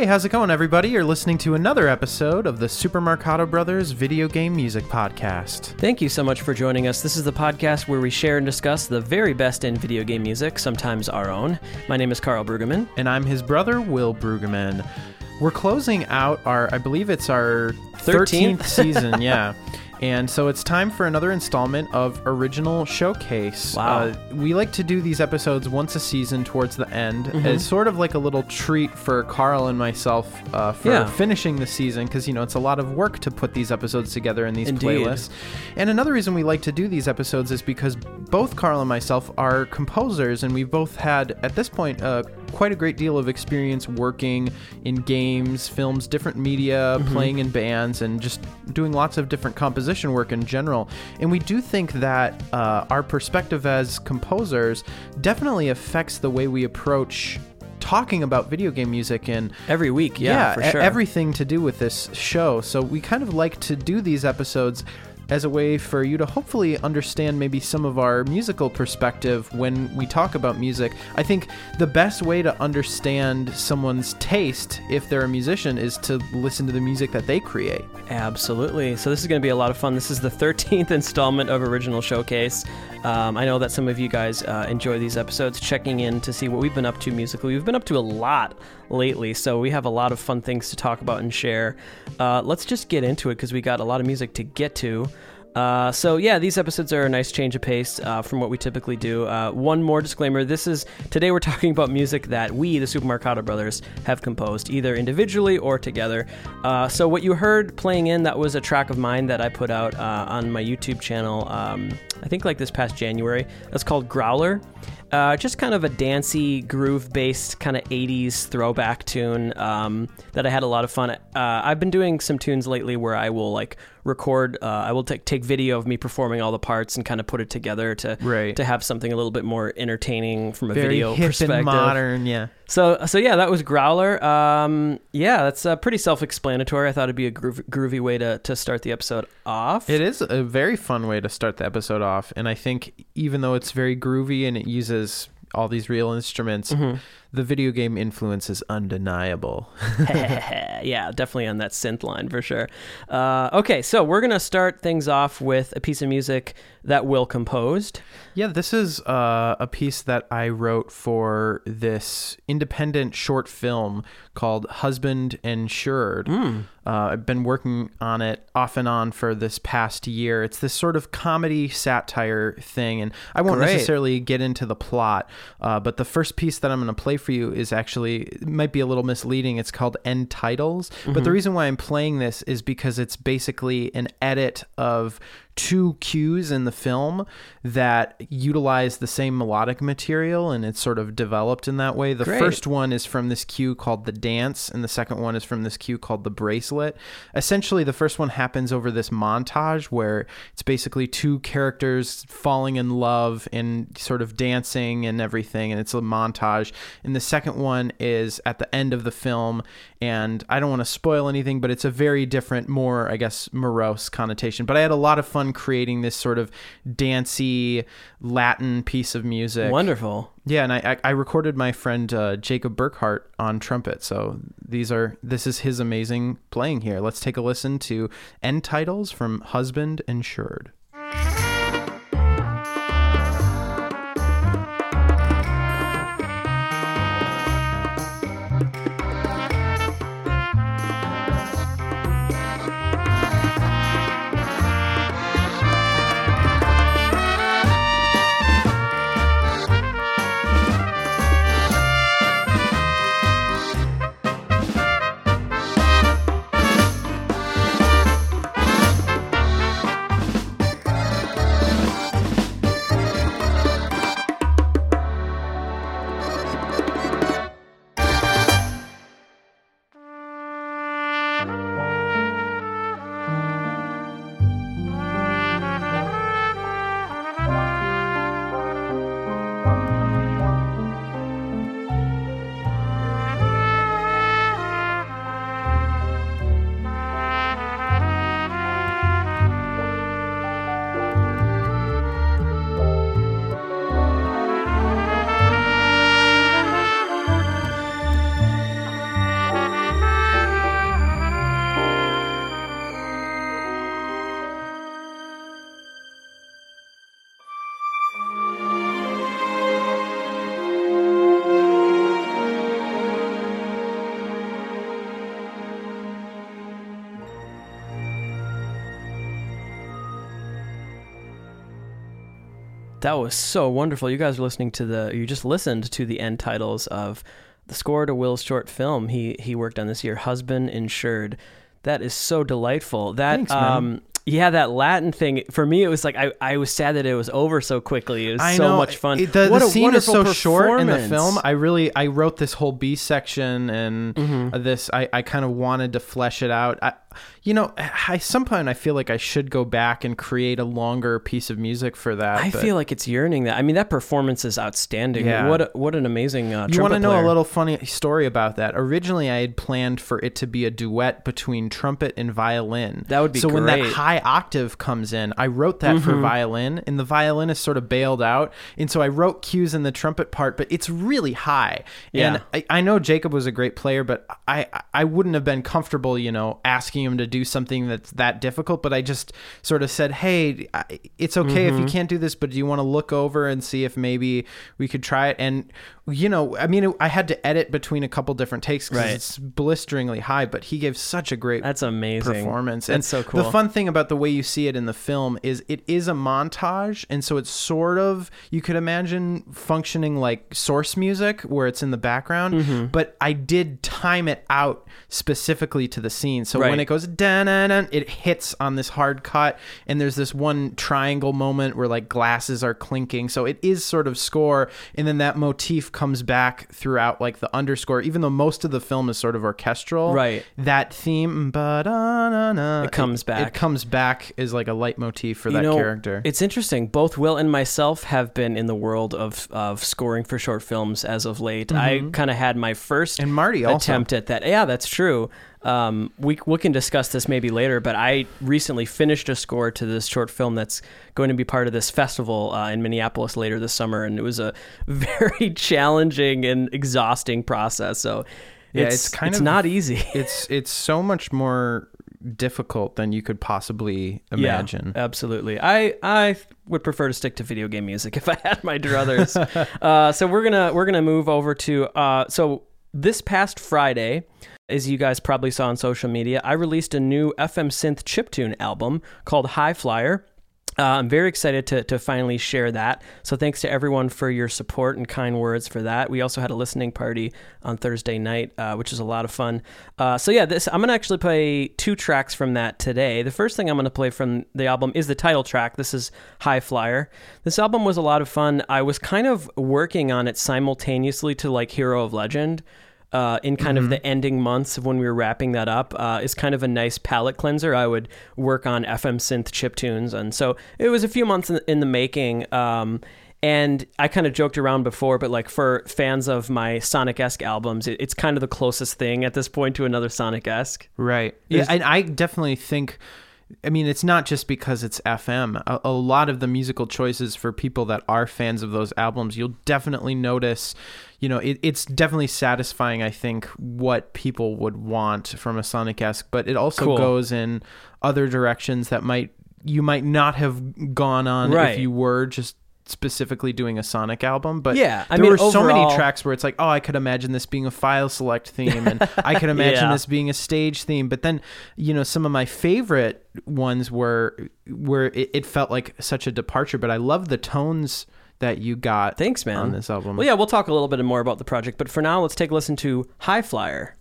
Hey, how's it going, everybody? You're listening to another episode of the Super Marcato Brothers Video Game Music Podcast. Thank you so much for joining us. This is the podcast where we share and discuss the very best in video game music, sometimes our own. My name is Carl Brueggemann. And I'm his brother, Will Brueggemann. We're closing out our, I believe it's our 13th, 13th? season, yeah. And so it's time for another installment of Original Showcase. Wow. Uh, we like to do these episodes once a season towards the end Mm-hmm. as sort of like a little treat for Carl and myself uh, for Yeah. finishing the season because, you know, it's a lot of work to put these episodes together in these Indeed. playlists. And another reason we like to do these episodes is because both Carl and myself are composers, and we've both had, at this point, uh, quite a great deal of experience working in games, films, different media, playing in bands, and just doing lots of different composition work in general. And we do think that uh, our perspective as composers definitely affects the way we approach talking about video game music and Every week, yeah, for e- sure. everything to do with this show. So we kind of like to do these episodes as a way for you to hopefully understand maybe some of our musical perspective when we talk about music. I think the best way to understand someone's taste if they're a musician is to listen to the music that they create. Absolutely. So this is going to be a lot of fun. This is the 13th installment of Original Showcase. Um, I know that some of you guys uh, enjoy these episodes, checking in to see what we've been up to musically. We've been up to a lot lately, so we have a lot of fun things to talk about and share. Uh, let's just get into it because we got a lot of music to get to. Uh, so yeah, these episodes are a nice change of pace uh, from what we typically do. Uh, one more disclaimer: this is today we're talking about music that we, the Super Marcato Brothers, have composed either individually or together. Uh, so what you heard playing in that was a track of mine that I put out uh, on my YouTube channel. Um, I think like this past January. That's called Growler. Uh, just kind of a dancey, groove-based kind of '80s throwback tune um, that I had a lot of fun. Uh, I've been doing some tunes lately where I will like record. Uh, I will take take video of me performing all the parts and kind of put it together to Right. to have something a little bit more entertaining from a Very video hip perspective. and modern, yeah. So so yeah, that was Growler. Um, yeah, that's uh, pretty self-explanatory. I thought it'd be a groov- groovy way to to start the episode off. It is a very fun way to start the episode off, and I think even though it's very groovy and it uses all these real instruments, Mm-hmm. The video game influence is undeniable. yeah, definitely on that synth line for sure. Uh, okay, so we're gonna start things off with a piece of music that Will composed. Yeah, this is uh, a piece that I wrote for this independent short film called Husband Insured. Hmm. Uh, I've been working on it off and on for this past year. It's this sort of comedy satire thing, and I won't Great. necessarily get into the plot, uh, but the first piece that I'm going to play for you is actually, it might be a little misleading. It's called End Titles, but the mm-hmm. reason why I'm playing this is because it's basically an edit of two cues in the film that utilize the same melodic material and it's sort of developed in that way. The Great. first one is from this cue called the dance and the second one is from this cue called the bracelet. Essentially the first one happens over this montage where it's basically two characters falling in love and sort of dancing and everything and it's a montage. And the second one is at the end of the film and I don't want to spoil anything but it's a very different more I guess morose connotation. But I had a lot of fun creating this sort of dancey Latin piece of music. Wonderful. Yeah, and I I recorded my friend uh, Jacob Burkhart on trumpet. So these are this is his amazing playing here. Let's take a listen to end titles from Husband Insured. That was so wonderful. You guys are listening to the. You just listened to the end titles of the score to Will's short film. He he worked on this year, "Husband Insured." That is so delightful. That Thanks, um yeah, that Latin thing for me it was like I, I was sad that it was over so quickly. It was I so know. much fun. It- the what the a scene is so short in the film. I really I wrote this whole B section and Mm-hmm. this I, I kind of wanted to flesh it out. I, you know, I some point I feel like I should go back and create a longer piece of music for that. I but feel like it's yearning that. I mean, that performance is outstanding. Yeah. What a, what an amazing uh, you want to know player. a little funny story about that? Originally, I had planned for it to be a duet between trumpet and violin. That would be so when that. Mm-hmm. high octave comes in, I wrote that for violin, and the violinist sort of bailed out, and so I wrote cues in the trumpet part, but it's really high. Yeah. And I, I know Jacob was a great player, but I I wouldn't have been comfortable, you know, asking him to do something that's that difficult. But I just sort of said, hey, it's okay if you can't do this, but do you want to look over and see if maybe we could try it? And you know, I mean, I had to edit between a couple different takes because Right. it's blisteringly high, but he gave such a great That's amazing. performance. That's and so cool. The fun thing about the way you see it in the film is it is a montage, and so it's sort of you could imagine functioning like source music where it's in the background. Mm-hmm. But I did time it out specifically to the scene, so Right. when it goes dun it hits on this hard cut, and there's this one triangle moment where like glasses are clinking. So it is sort of score, and then that motif comes back throughout like the underscore, even though most of the film is sort of orchestral Right. that theme but It comes back. it comes back as like a leitmotif for that know, character It's interesting. Both Will and myself have been in the world of, of scoring for short films as of late. I kind of had my first Mm-hmm. And Marty also. attempt at that. Yeah, that's true. Um, we we can discuss this maybe later, but I recently finished a score to this short film that's going to be part of this festival uh, in Minneapolis later this summer, and it was a very challenging and exhausting process. So Yeah, it's, it's kind it's of- not easy. it's it's so much more difficult than you could possibly imagine Yeah, absolutely. I I would prefer to stick to video game music if I had my druthers. uh, so we're gonna we're gonna move over to uh, so this past Friday, as you guys probably saw on social media, I released a new FM synth chiptune album called High Flyer. Uh, I'm very excited to, to finally share that. So thanks to everyone for your support and kind words for that. We also had a listening party on Thursday night, uh, which is a lot of fun. Uh, so yeah, this I'm gonna actually play two tracks from that today. The first thing I'm gonna play from the album is the title track. This is High Flyer. This album was a lot of fun. I was kind of working on it simultaneously to like Hero of Legend uh, in kind of the ending months of when we were wrapping that up uh, is kind of a nice palate cleanser. I would work on FM synth chip tunes, and so it was a few months in, in the making. Um, and I kind of joked around before, but like for fans of my Sonic esque albums, it, it's kind of the closest thing at this point to another Sonic esque. right yeah and i definitely think I mean, it's not just because it's FM. A, a lot of the musical choices for people that are fans of those albums, you'll definitely notice, you know, it, it's definitely satisfying, I think, what people would want from a Sonic esque, but it also Cool. goes in other directions that might, you might not have gone on Right. if you were just specifically doing a Sonic album. But Yeah, I there mean, were so many tracks where it's like, oh, I could imagine this being a file select theme, and I could imagine Yeah. this being a stage theme. But then, you know, some of my favorite ones were where it, it felt like such a departure. But I love the tones that you got. Thanks, man. on this album. Well, yeah, we'll talk a little bit more about the project, but for now, let's take a listen to High Flyer.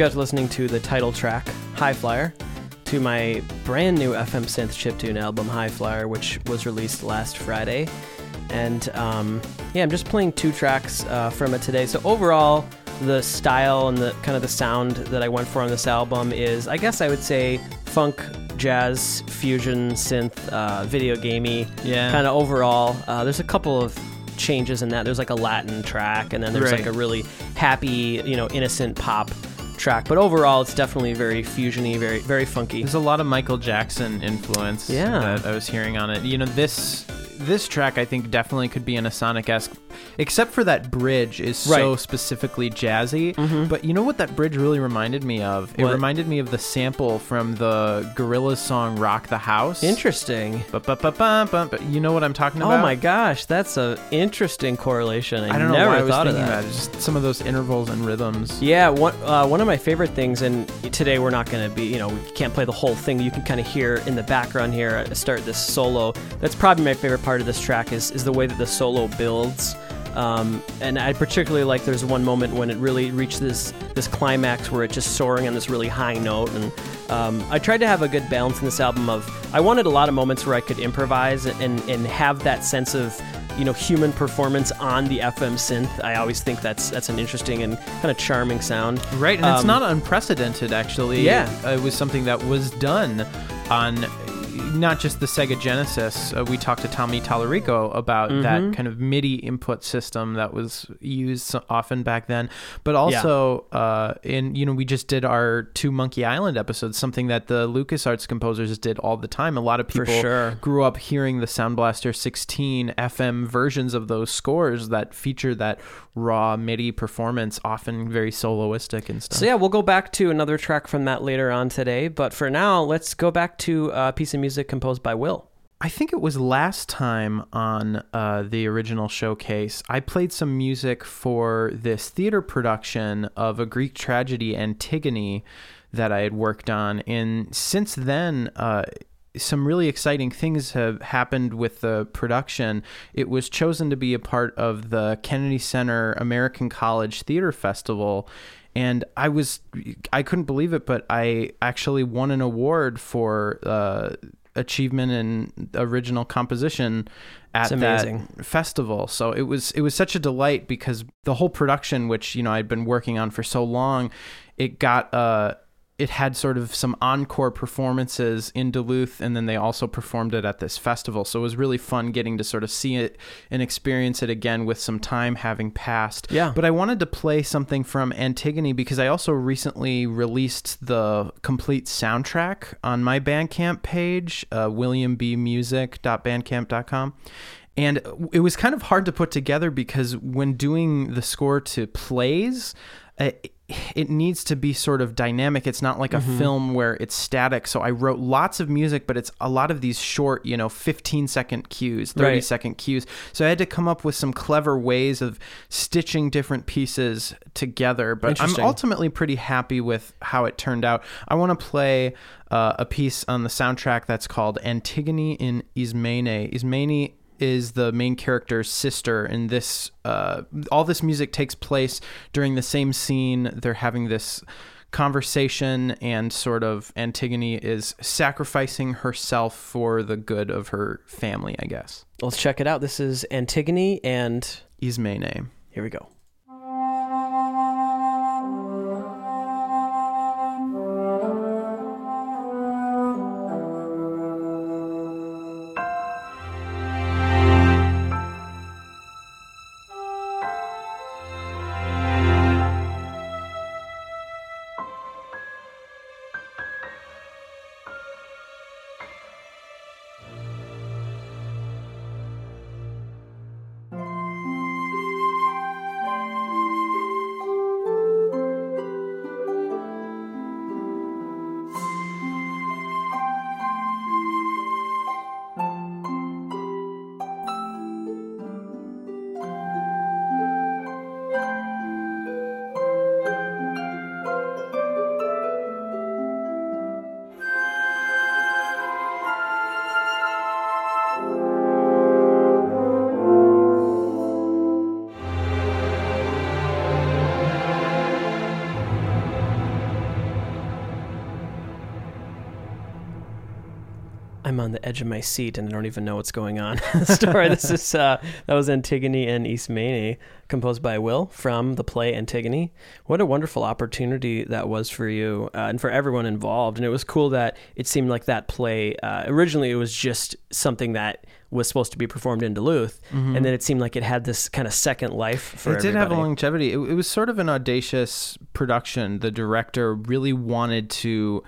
Guys listening to the title track, High Flyer, to my brand new FM Synth chiptune album, High Flyer, which was released last Friday. And um, yeah, I'm just playing two tracks uh, from it today. So overall, the style and the kind of the sound that I went for on this album is, I guess I would say, funk, jazz, fusion, synth, uh, video gamey. Yeah. Kind of overall. Uh, there's a couple of changes in that. There's like a Latin track, and then there's Right. like a really happy, you know, innocent pop track. But overall, it's definitely very fusiony, very very funky. There's a lot of Michael Jackson influence Yeah. that I was hearing on it. You know, this this track I think definitely could be in a Sonic esque, except for that bridge is so Right. Mm-hmm. specifically jazzy. But you know what that bridge really reminded me of? It What? reminded me of the sample from the Gorillaz song "Rock the House." Interesting. Ba-ba-ba-ba-ba. But You know what I'm talking about? Oh my gosh, that's an interesting correlation. I, I don't know never why I was thought of thinking that. that. Just some of those intervals and rhythms. Yeah, one uh, one of my favorite things, and today we're not going to be, you know, we can't play the whole thing. You can kind of hear in the background here, uh, start this solo. That's probably my favorite part of this track is is the way that the solo builds. Um, and I particularly like there's one moment when it really reached this this climax where it's just soaring on this really high note. And um, I tried to have a good balance in this album of I wanted a lot of moments where I could improvise and and have that sense of you know human performance on the FM synth. I always think that's that's an interesting and kind of charming sound. Right, and it's Um, not unprecedented actually. Yeah. it was something that was done on not just the Sega Genesis. Uh, we talked to Tommy Tallarico about Mm-hmm. that kind of MIDI input system that was used often back then, but also uh, in you know we just did our two Monkey Island episodes, something that the LucasArts composers did all the time. A lot of people sure. grew up hearing the Sound Blaster 16 FM versions of those scores that feature that raw MIDI performance, often very soloistic and stuff. So yeah, we'll go back to another track from that later on today. But for now, let's go back to a piece of music composed by Will. I think it was last time on uh, the original showcase, I played some music for this theater production of a Greek tragedy, Antigone, that I had worked on. And since then, uh, some really exciting things have happened with the production. It was chosen to be a part of the Kennedy Center American College Theater Festival. And I was, I couldn't believe it, but I actually won an award for uh, achievement in original composition at that festival. So it was it was such a delight because the whole production, which you know I'd been working on for so long, it got uh it had sort of some encore performances in Duluth, and then they also performed it at this festival. So it was really fun getting to sort of see it and experience it again with some time having passed. Yeah. But I wanted to play something from Antigone because I also recently released the complete soundtrack on my Bandcamp page, uh, williambmusic.bandcamp.com. And it was kind of hard to put together because when doing the score to plays, uh, it needs to be sort of dynamic. It's not like a film where it's static. So I wrote lots of music, but it's a lot of these short, you know, 15 second cues, 30 Right. second cues. So I had to come up with some clever ways of stitching different pieces together. But I'm ultimately pretty happy with how it turned out. I want to play uh, a piece on the soundtrack that's called Antigone in Ismene. Ismene is the main character's sister and this uh, all this music takes place during the same scene they're having this conversation and sort of Antigone is sacrificing herself for the good of her family I guess Let's check it out. This is Antigone, and Ismene here we go. Edge of my seat and I don't even know what's going on. story. This is uh, that was Antigone and Ismene, composed by Will from the play Antigone. What a wonderful opportunity that was for you uh, and for everyone involved. And it was cool that it seemed like that play uh, originally it was just something that was supposed to be performed in Duluth, and then it seemed like it had this kind of second life for it did have a longevity. It, it was sort of an audacious production. The director really wanted to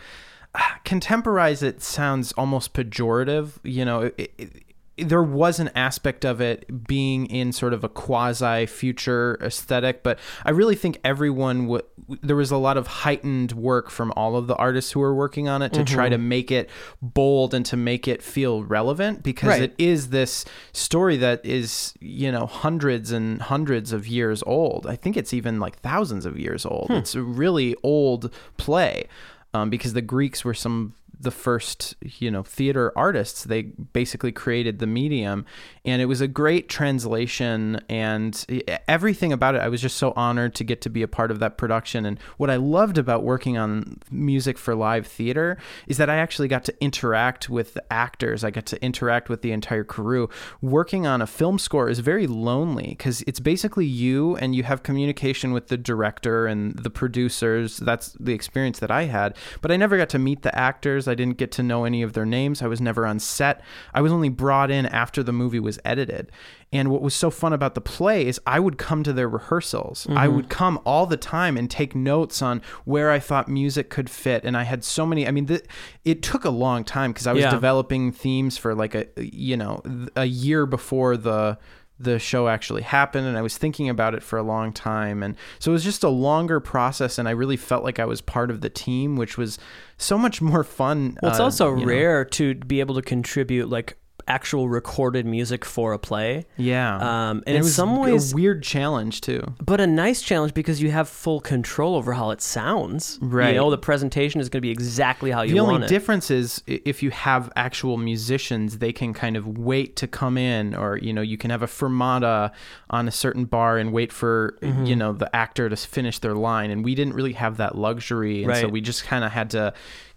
contemporize. It sounds almost pejorative. You know, it, it, there was an aspect of it being in sort of a quasi future aesthetic, but I really think everyone w- there was a lot of heightened work from all of the artists who were working on it to try to mm-hmm. make it bold and to make it feel relevant because Right. it is this story that is you know hundreds and hundreds of years old i think it's even like thousands of years old hmm. it's a really old play um, because the greeks were some the first you know theater artists they basically created the medium. And it was a great translation. And everything about it i was just so honored to get to be a part of that production. And what i loved about working on music for live theater is that i actually got to interact with the actors. I got to interact with the entire crew. Working on a film score is very lonely because it's basically you and you have communication with the director and the producers. That's the experience that i had. But i never got to meet the actors i didn't get to know any of their names i was never on set i was only brought in after the movie was edited and what was so fun about the play is I would come to their rehearsals. I mm-hmm. would come all the time and take notes on where I thought music could fit. And I had so many. I mean, th- it took a long time because I was Yeah. developing themes for like a you know a year before the the show actually happened and I was thinking about it for a long time and so it was just a longer process and I really felt like I was part of the team which was so much more fun Well, it's uh, also you know. rare to be able to contribute like actual recorded music for a play. yeah Um, and, and in some ways, a weird challenge too but a nice challenge because you have full control over how it sounds. Right. You know, the presentation is going to be exactly how you want it. the only difference is if you have actual musicians they can kind of wait to come in or you know you can have a fermata on a certain bar and wait for Mm-hmm. you know the actor to finish their line and we didn't really have that luxury and so we just kind of had to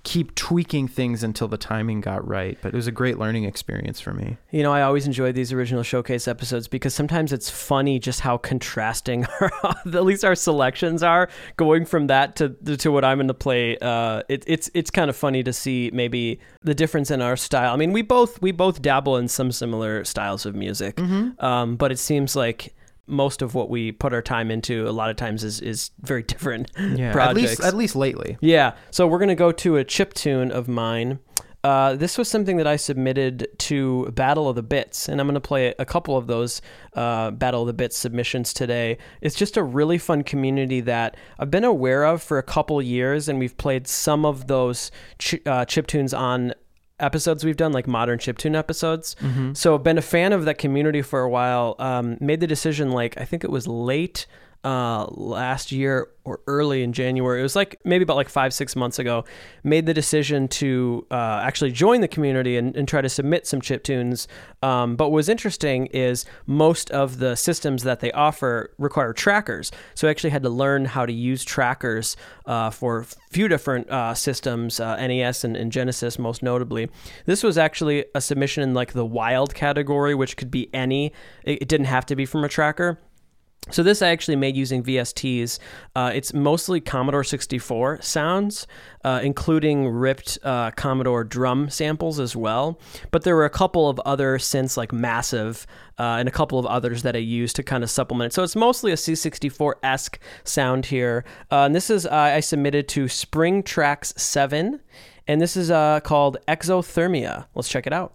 keep tweaking things until the timing got right but it was a great learning experience for me You know, I always enjoy these original showcase episodes because sometimes it's funny just how contrasting our, at least our selections are. Going from that to to what I'm in the play, uh, it, it's it's kind of funny to see maybe the difference in our style. I mean, we both we both dabble in some similar styles of music, um, but it seems like most of what we put our time into a lot of times is is very different yeah projects. at least at least lately Yeah. So we're gonna go to a chip tune of mine. Uh, this was something that I submitted to Battle of the Bits, and I'm going to play a couple of those uh, Battle of the Bits submissions today. It's just a really fun community that I've been aware of for a couple years, and we've played some of those ch- uh, chip tunes on episodes we've done, like modern chiptune episodes. So I've been a fan of that community for a while. Um, made the decision, like I think it was late uh, last year or early in January. It was like maybe about like five six months ago. Made the decision to uh, actually join the community and, and try to submit some chip tunes. Um, but what was interesting is most of the systems that they offer require trackers. So I actually had to learn how to use trackers uh, for a few different uh, systems, uh, NES and, and Genesis most notably. This was actually a submission in like the wild category, which could be any. It, it didn't have to be from a tracker. So this I actually made using VSTs. Uh, it's mostly Commodore 64 sounds, uh, including ripped uh, Commodore drum samples as well. But there were a couple of other synths like Massive uh, and a couple of others that I used to kind of supplement. So it's mostly a C64-esque sound here. Uh, and this is uh, I submitted to Spring Tracks 7, and this is called Exothermia. Let's check it out.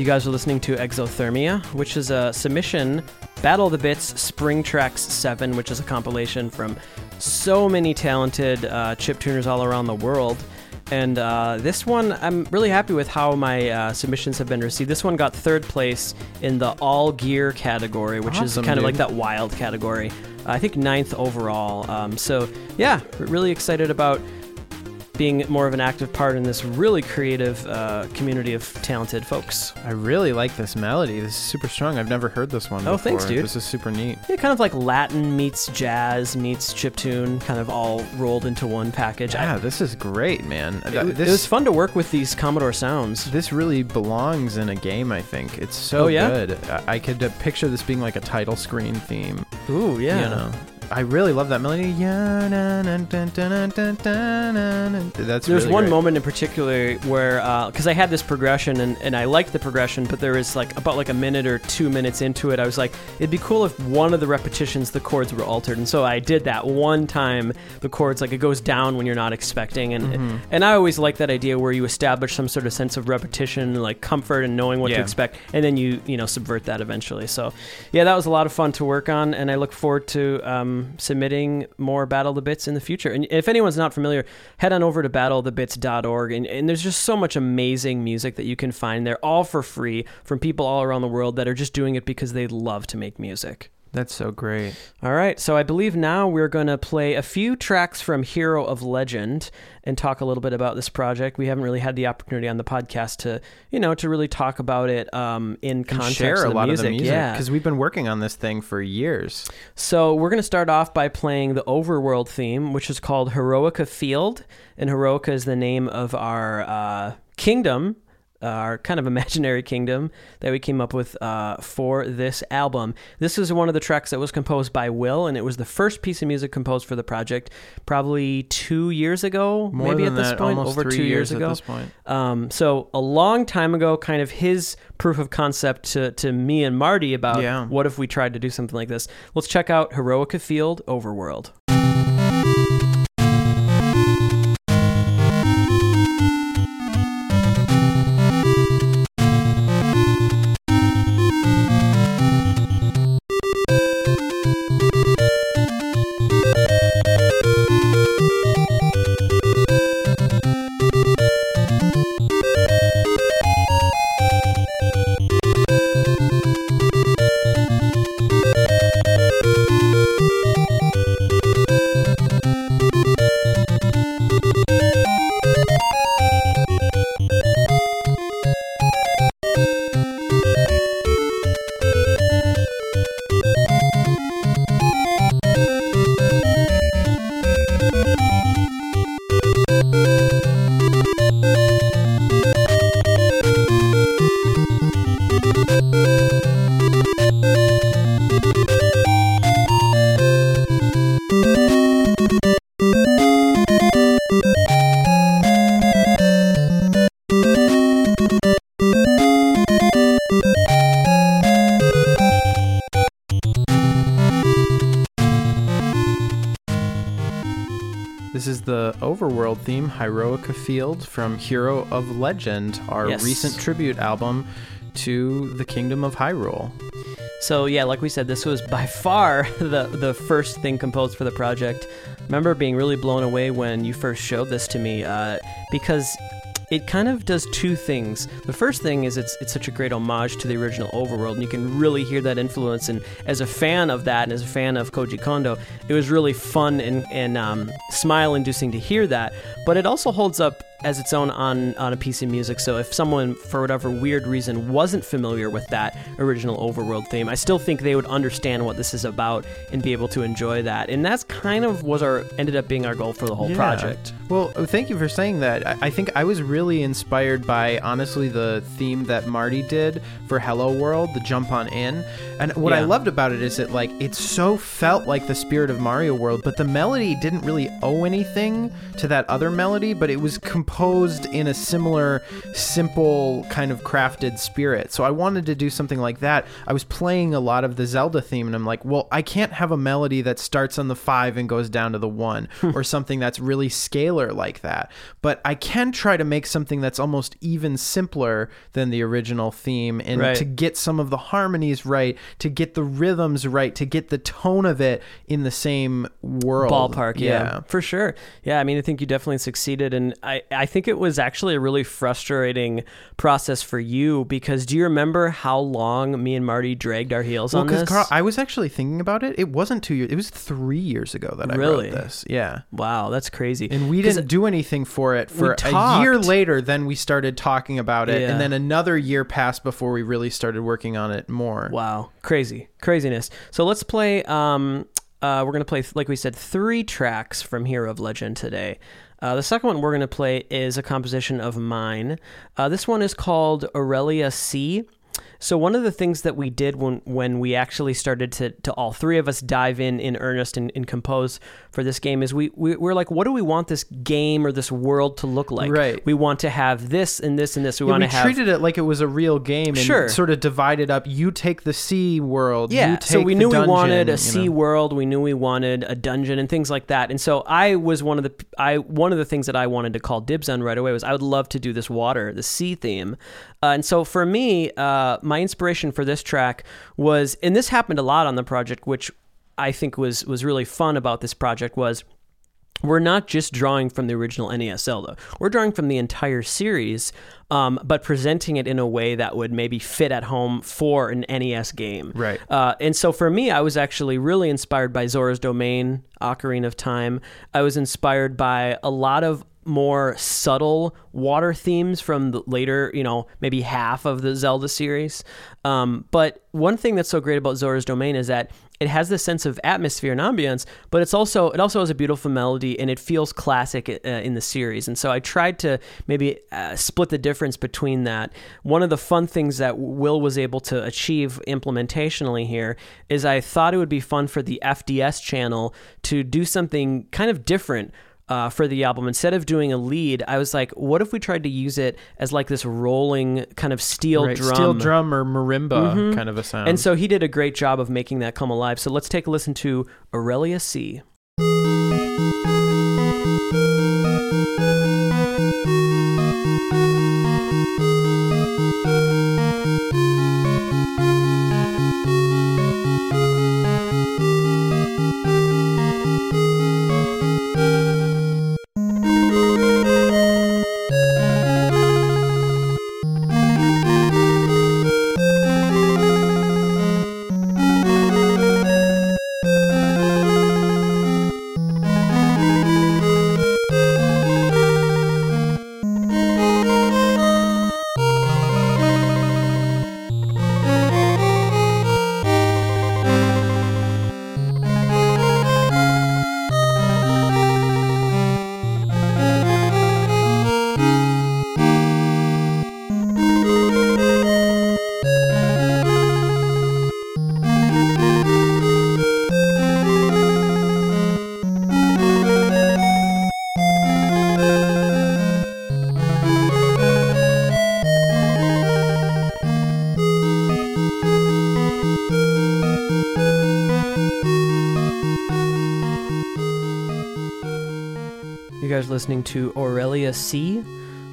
You guys are listening to Exothermia, which is a submission Battle of the Bits Spring Tracks 7, which is a compilation from so many talented uh, chip tuners all around the world. And uh, this one, I'm really happy with how my uh, submissions have been received. This one got third place in the all gear category, which Awesome, is kind of like that wild category. I think ninth overall. Um, so, yeah, really excited about being more of an active part in this really creative uh, community of talented folks. I really like this melody. This is super strong. I've never heard this one. Oh, before. thanks, dude. This is super neat. Yeah, kind of like Latin meets jazz meets chiptune, kind of all rolled into one package. I- Yeah, this is great, man. it, this it was fun to work with these Commodore sounds. this really belongs in a game. I think it's so Oh, yeah? good. I, I could uh, picture this being like a title screen theme. Ooh, yeah. You know, I really love that melody. Yeah. That's There's really one great. moment in particular where, because I had this progression and, and I liked the progression, but there was like about like a minute or two minutes into it, I was like, it'd be cool if one of the repetitions the chords were altered, and so I did that one time. The chords like it goes down when you're not expecting, and Mm-hmm. and I always like that idea where you establish some sort of sense of repetition, like comfort and knowing what to expect, and then you you know subvert that eventually. So yeah, that was a lot of fun to work on, and I look forward to um, submitting more Battle the Bits in the future. And if anyone's not familiar, head on over to battleofthebits.org, and, and there's just so much amazing music that you can find there, all for free from people all around the world that are just doing it because they love to make music. That's so great. All right, so I believe now we're going to play a few tracks from Hero of Legend and talk a little bit about this project. We haven't really had the opportunity on the podcast to, you know, to really talk about it um, in context share of a lot music. of the music Yeah, because we've been working on this thing for years. so we're going to start off by playing the Overworld theme, which is called Heroica Field, and Heroica is the name of our uh, kingdom, uh, our kind of imaginary kingdom that we came up with uh, for this album. This is one of the tracks that was composed by Will, and it was the first piece of music composed for the project, probably two years ago, More maybe at this that, point, over two years, years ago. this point. Um, so a long time ago, kind of his proof of concept to, to me and Marty about Yeah. what if we tried to do something like this. Let's check out Heroica Field Overworld. Theme, Heroica Field from Hero of Legend, our Yes. recent tribute album to the Kingdom of Hyrule. So yeah, like we said, this was by far the the first thing composed for the project. Remember being really blown away when you first showed this to me, uh, because it kind of does two things. The first thing is it's it's such a great homage to the original Overworld, and you can really hear that influence. And as a fan of that, and as a fan of Koji Kondo, it was really fun and and um, smile inducing to hear that. But it also holds up as its own on on a piece of music. So if someone for whatever weird reason wasn't familiar with that original Overworld theme, I still think they would understand what this is about and be able to enjoy that. And that's kind of was our ended up being our goal for the whole Yeah. project. Well, thank you for saying that. I, I think I was really inspired by honestly the theme that Marty did for Hello World, the jump on in. And what I loved about it is that like it so felt like the spirit of Mario World, but the melody didn't really owe anything to that other melody, but it was composed in a similar, simple kind of crafted spirit. So I wanted to do something like that. I was playing a lot of the Zelda theme, and I'm like, well, I can't have a melody that starts on the five and goes down to the one, hmm. or something that's really scalar like that. But I can try to make something that's almost even simpler than the original theme, and Right. to get some of the harmonies right, to get the rhythms right, to get the tone of it in the same world. ballpark yeah. for sure yeah i mean i think you definitely succeeded and i i think it was actually a really frustrating process for you because do you remember how long me and marty dragged our heels Well, on this Carl, I was actually thinking about it. It wasn't two years. It was three years ago that I Really? wrote this. Yeah, wow that's crazy and we didn't do anything for it for a year later. Then we started talking about it, Yeah. and then another year passed before we really started working on it more. Wow, crazy, craziness. So let's play. Um, uh, we're gonna play, like we said, three tracks from Hero of Legend today. Uh, the second one we're gonna play is a composition of mine. Uh, this one is called Aurelia Sea. So one of the things that we did when when we actually started to, to all three of us dive in in earnest and, and compose for this game is we, we we're like, what do we want this game or this world to look like? Right. We want to have this and this and this. We Yeah, want we to have treated it like it was a real game and Sure. sort of divided up. You take the sea world. Yeah, you take so we knew we wanted a sea know. world. We knew we wanted a dungeon and things like that. And so I was one of the I one of the things that I wanted to call dibs on right away was I would love to do this water, the sea theme. Uh, and so for me, uh, my inspiration for this track was, and this happened a lot on the project, which I think was was really fun about this project was we're not just drawing from the original NES Zelda. We're drawing from the entire series, um, but presenting it in a way that would maybe fit at home for an NES game. Right. Uh, and so for me, I was actually really inspired by Zora's Domain, Ocarina of Time. I was inspired by a lot of more subtle water themes from the later, you know, maybe half of the Zelda series. Um, but one thing that's so great about Zora's Domain is that it has this sense of atmosphere and ambience, but it's also it also has a beautiful melody and it feels classic uh, in the series. And so I tried to maybe uh, split the difference between that. One of the fun things that Will was able to achieve implementationally here is I thought it would be fun for the FDS channel to do something kind of different uh, for the album. Instead of doing a lead, I was like, what if we tried to use it as like this rolling kind of steel Right, drum? steel drum or marimba Mhm. kind of a sound. And so he did a great job of making that come alive. So let's take a listen to Aurelia C. listening to Aurelia Sea,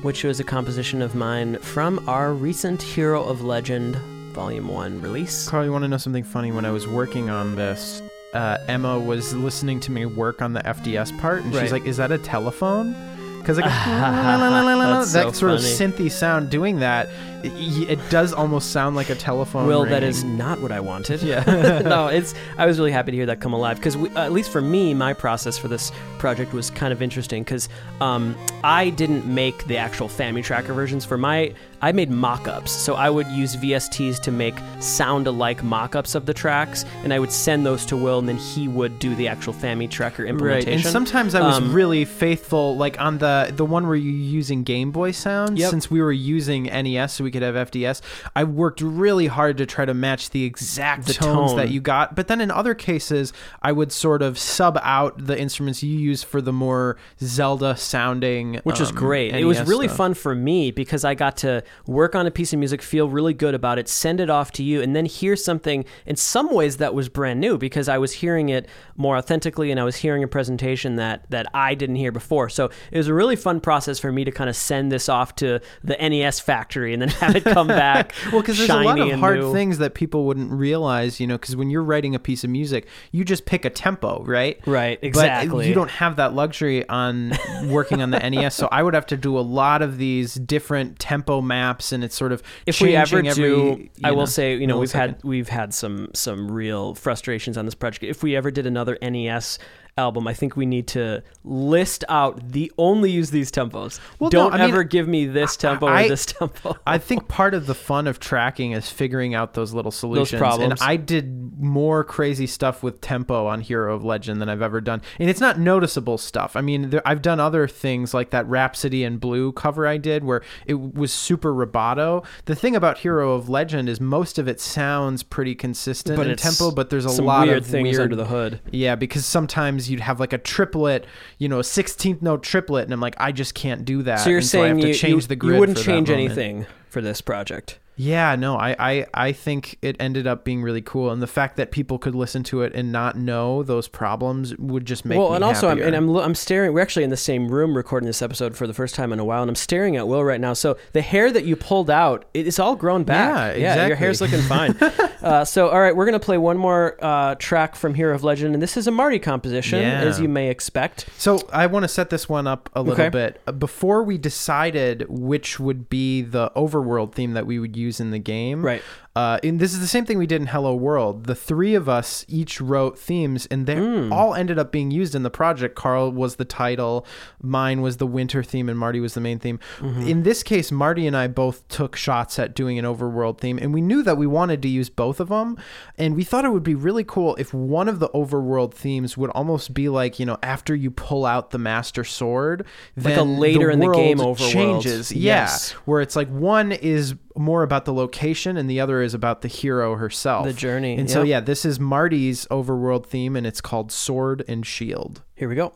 which was a composition of mine from our recent Hero of Legend Volume 1 release. Carl, you want to know something funny? When I was working on this, uh, Emma was listening to me work on the FDS part, and Right. she's like, "Is that a telephone?" Because like that so sort of funny. synthy sound doing that, it, it does almost sound like a telephone. Will, that is not what I wanted. Yeah. no, it's. I was really happy to hear that come alive because, at least for me, my process for this project was kind of interesting because um, I didn't make the actual FamiTracker versions for my. I made mock-ups, so I would use VSTs to make sound-alike mock-ups of the tracks, and I would send those to Will, and then he would do the actual FamiTracker Right, implementation. and sometimes I was Um, really faithful, like on the the one where you're using Game Boy sounds. Yep. Since we were using NES, so we could have FDS. I worked really hard to try to match the exact The tones tone. that you got. But then in other cases, I would sort of sub out the instruments you use for the more Zelda sounding, which was um, great. it was really stuff. fun for me because I got to work on a piece of music, feel really good about it, send it off to you, and then hear something in some ways that was brand new because I was hearing it more authentically and I was hearing a presentation that that I didn't hear before. So it was a really fun process for me to kind of send this off to the NES factory and then have it come back. Well, because there's a lot of hard new. things that people wouldn't realize, you know, because when you're writing a piece of music, you just pick a tempo, right? Right, But exactly. you don't have that luxury on working on the NES, so I would have to do a lot of these different tempo maps, and it's sort of if we ever every, do i will say you know we've millisecond. had we've had some some real frustrations on this project if we ever did another nes album i think we need to list out the only use these tempos Well, don't mean, ever give me this tempo I- or this tempo I think part of the fun of tracking is figuring out those little solutions. problems. And I did more crazy stuff with tempo on Hero of Legend than I've ever done. And it's not noticeable stuff. I mean, there, I've done other things like that Rhapsody in Blue cover I did where it was super rubato. The thing about Hero of Legend is most of it sounds pretty consistent but in tempo, but there's a lot weird of things weird under the hood yeah, because sometimes you'd have like a triplet, you know, a 16th note triplet, and I'm like, I just can't do that. so you're and saying I have to you, change you, you wouldn't change anything for this project Yeah, no, I, I, I think it ended up being really cool, and the fact that people could listen to it and not know those problems would just make well, and also, I'm, and I'm I'm staring. We're actually in the same room recording this episode for the first time in a while, and I'm staring at Will right now. So the hair that you pulled out, it's all grown back. Yeah, yeah, your hair's looking fine. uh, so, all right, we're gonna play one more uh, track from Hero of Legend, and this is a Marty composition, Yeah. as you may expect. So I want to set this one up a little Okay. bit. Before we decided which would be the overworld theme that we would use in the game, Right. Uh, and this is the same thing we did in Hello World. The three of us each wrote themes, and they Hmm. all ended up being used in the project. Carl was the title, mine was the winter theme, and Marty was the main theme. Mm-hmm. In this case, Marty and I both took shots at doing an overworld theme, and we knew that we wanted to use both of them. And we thought it would be really cool if one of the overworld themes would almost be like, you know, after you pull out the Master Sword, Like a then later in the game world overworld. changes. Yeah, where it's like one is more about the location and the other is about the hero herself. The journey, And so yeah, this is Marty's overworld theme and it's called Sword and Shield. Here we go.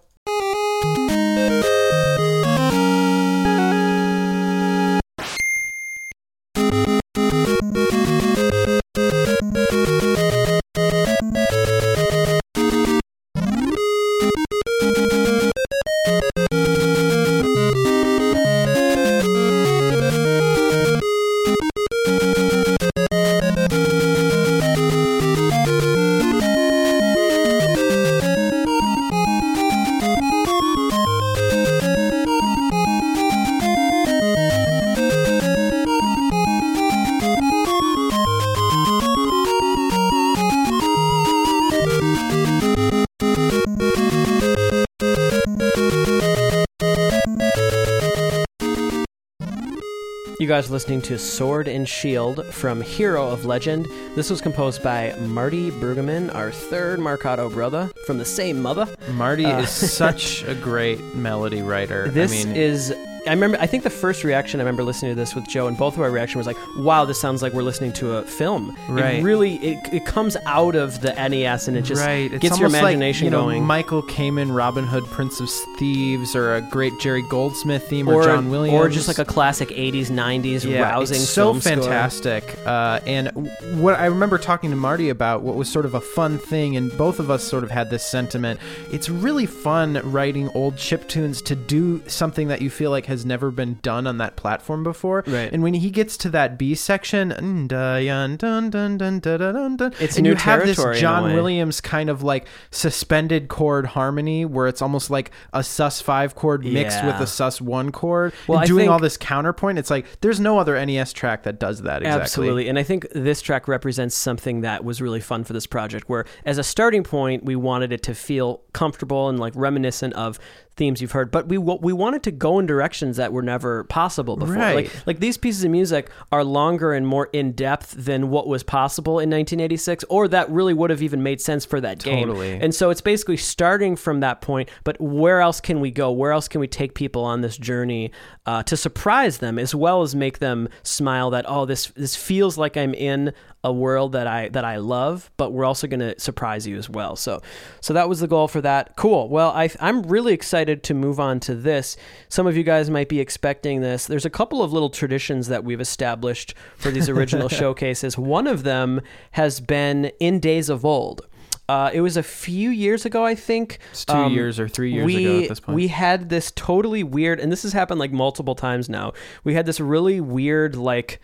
Guys listening to Sword and Shield from Hero of Legend. This was composed by Marty Brueggemann, our third Marcato brother from the same mother. Marty Uh, is such a great melody writer. This I mean, is. I remember. I think the first reaction I remember listening to this with Joe, and both of our reaction was like, "Wow, this sounds like we're listening to a film." Right. It really, it, it comes out of the NES, and it just right. Gets your almost like, imagination you know, going. Michael Kamen, Robin Hood, Prince of Thieves, or a great Jerry Goldsmith theme, or, or John Williams, or just like a classic '80s, '90s yeah, rousing it's so fantastic. Uh, and what I remember talking to Marty about, what was sort of a fun thing, and both of us sort of had this sentiment. It's really fun writing old chip tunes to do something that you feel like has never been done on that platform before. Right. And when he gets to that B section, It's and new you have this territory in a John. Williams kind of like suspended chord harmony, where it's almost like a sus five chord mixed with a sus one chord, Well, and I doing all this counterpoint. It's like there's no other NES track that does that exactly. Absolutely. And I think this track represents something that was really fun for this project, where as a starting point, we wanted it to feel comfortable and like reminiscent of themes you've heard, but we we wanted to go in directions that were never possible before. Right. Like like these pieces of music are longer and more in depth than what was possible in 1986, or that really would have even made sense for that game. Totally. And so it's basically starting from that point. But where else can we go? Where else can we take people on this journey uh, to surprise them, as well as make them smile? That oh, this this feels like I'm in a world that I that I love, but we're also going to surprise you as well. So, so that was the goal for that. Cool. Well, I I'm really excited to move on to this. Some of you guys might be expecting this. There's a couple of little traditions that we've established for these original showcases. One of them has been in days of old. Uh, it was a few years ago, I think. It's two years or three years we, ago at this point. We had this totally weird, and this has happened like multiple times now. We had this really weird, like,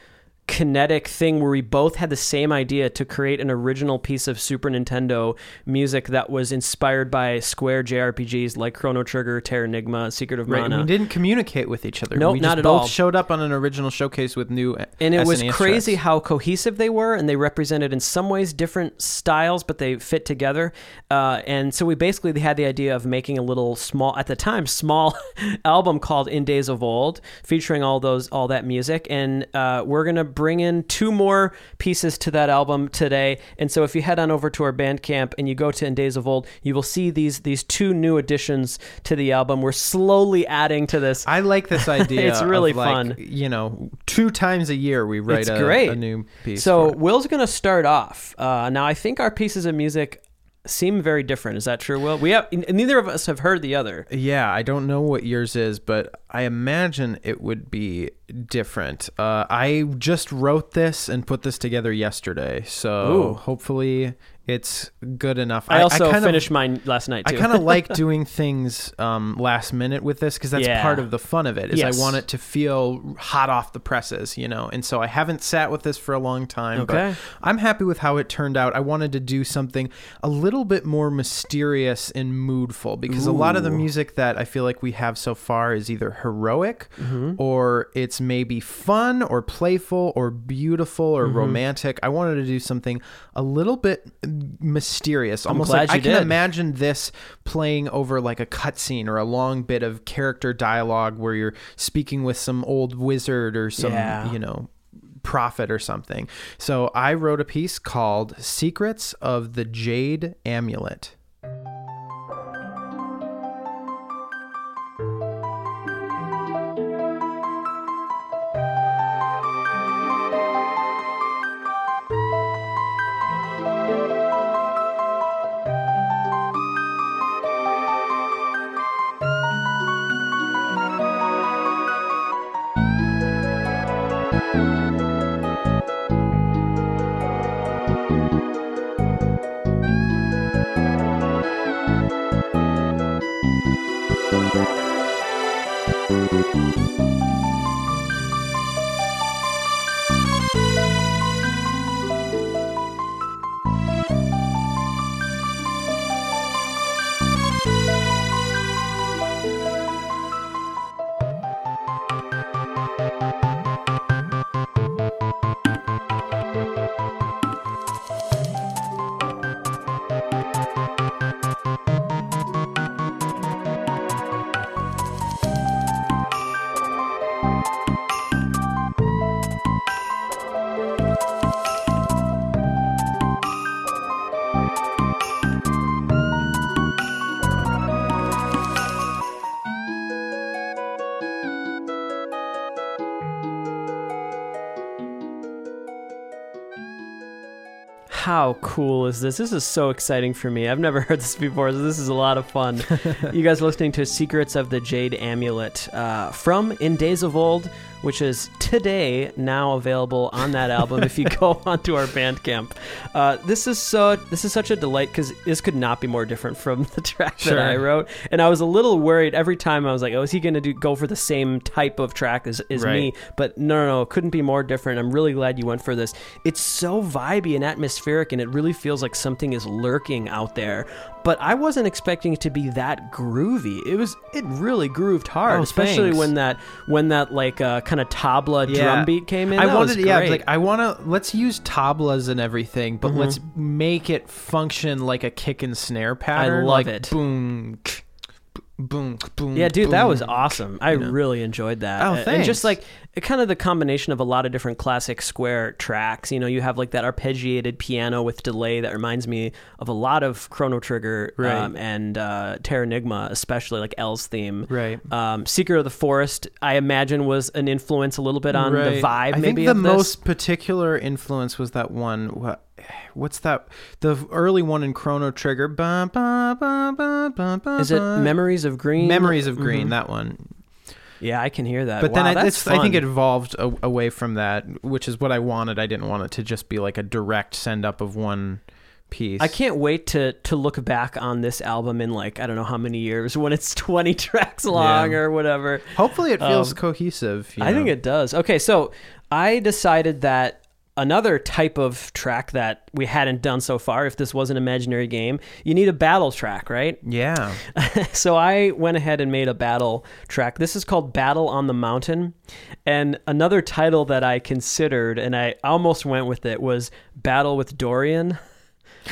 kinetic thing where we both had the same idea to create an original piece of Super Nintendo music that was inspired by Square JRPGs like Chrono Trigger, Terranigma, Secret of Right, and Mana. we didn't communicate with each other. No, Nope, we not just at both all. showed up on an original showcase with new and it was crazy tracks. how cohesive they were and they represented in some ways different styles but they fit together uh, and so we basically had the idea of making a little small at the time small album called in days of old featuring all those all that music and uh, we're gonna bring in two more pieces to that album today and so if you head on over to our bandcamp and you go to in days of old you will see these these two new additions to the album we're slowly adding to this I like this idea. It's really like, fun. You know, two times a year we write It's a, great. a new piece. So. Will's going to start off. Uh, now, I think our pieces of music seem very different. Is that true, Will? We have neither of us have heard the other. yeah, I don't know what yours is, but I imagine it would be different. Uh, I just wrote this and put this together yesterday, so Ooh. hopefully it's good enough. I, also kind of- finished mine last night I kind of like doing things um, last minute with this because that's Yeah. part of the fun of it. Is Yes. I want it to feel hot off the presses, you know. And so I haven't sat with this for a long time, Okay. but I'm happy with how it turned out. I wanted to do something a little bit more mysterious and moodful because a lot of the music that I feel like we have so far is either heroic Mm-hmm. or it's maybe fun or playful or beautiful or Mm-hmm. romantic. I wanted to do something a little bit mysterious, almost like I can did. imagine this playing over like a cutscene or a long bit of character dialogue where you're speaking with some old wizard or some, Yeah. you know, prophet or something. So I wrote a piece called Secrets of the Jade Amulet. Bye. How cool is this? This is so exciting for me. I've never heard this before, so this is a lot of fun. you guys are listening to Secrets of the Jade Amulet uh, from In Days of Old, which is today now available on that album if you go onto our Bandcamp. Uh, this is so this is such a delight because this could not be more different from the track Sure. that I wrote, and I was a little worried every time. I was like, "Oh, is he going to do go for the same type of track as, as Right. me?" But no, no, no, it couldn't be more different. I'm really glad you went for this. It's so vibey and atmospheric, and it really feels like something is lurking out there. But I wasn't expecting it to be that groovy. It was. It really grooved hard, Oh, especially thanks. when that when that like uh, kind of tabla Yeah. drum beat came in. I That wanted, yeah, like I want to. Let's use tablas and everything, but let's make it function like a kick and snare pattern. I love like it. Boom, boom, boom. Yeah, dude, that was awesome. I you know. really enjoyed that. Oh, Uh, And just like kind of the combination of a lot of different classic Square tracks. You know, you have like that arpeggiated piano with delay that reminds me of a lot of Chrono Trigger Right. um, and uh, Terranigma, especially like L's theme. Right. Um, Secret of the Forest, I imagine, was an influence a little bit on the vibe. I maybe think the most particular influence was that one. What, what's that? The early one in Chrono Trigger. Ba, ba, ba, Is it. Memories of Green? Memories of Green? Mhm. That one. Yeah, I can hear that. But wow, then I, I think it evolved a, away from that, which is what I wanted. I didn't want it to just be like a direct send up of one piece. I can't wait to to look back on this album in like I don't know how many years when it's 20 tracks long Yeah. or whatever. Hopefully, it feels Um, cohesive. you I think it does. Okay, so I decided that another type of track that we hadn't done so far if this was an imaginary game, you need a battle track, right? Yeah. so I went ahead and made a battle track. This is called Battle on the Mountain. And another title that I considered and I almost went with it was Battle with Dorian.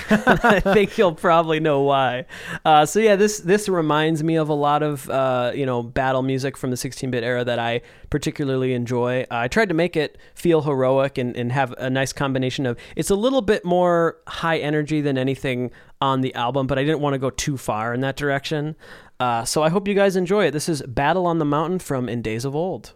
I think you'll probably know why. Uh, so yeah, this this reminds me of a lot of uh, you know battle music from the 16-bit era that I particularly enjoy. Uh, I tried to make it feel heroic and, and have a nice combination of. It's a little bit more high energy than anything on the album, but I didn't want to go too far in that direction. Uh, so I hope you guys enjoy it. This is Battle on the Mountain from In Days of Old.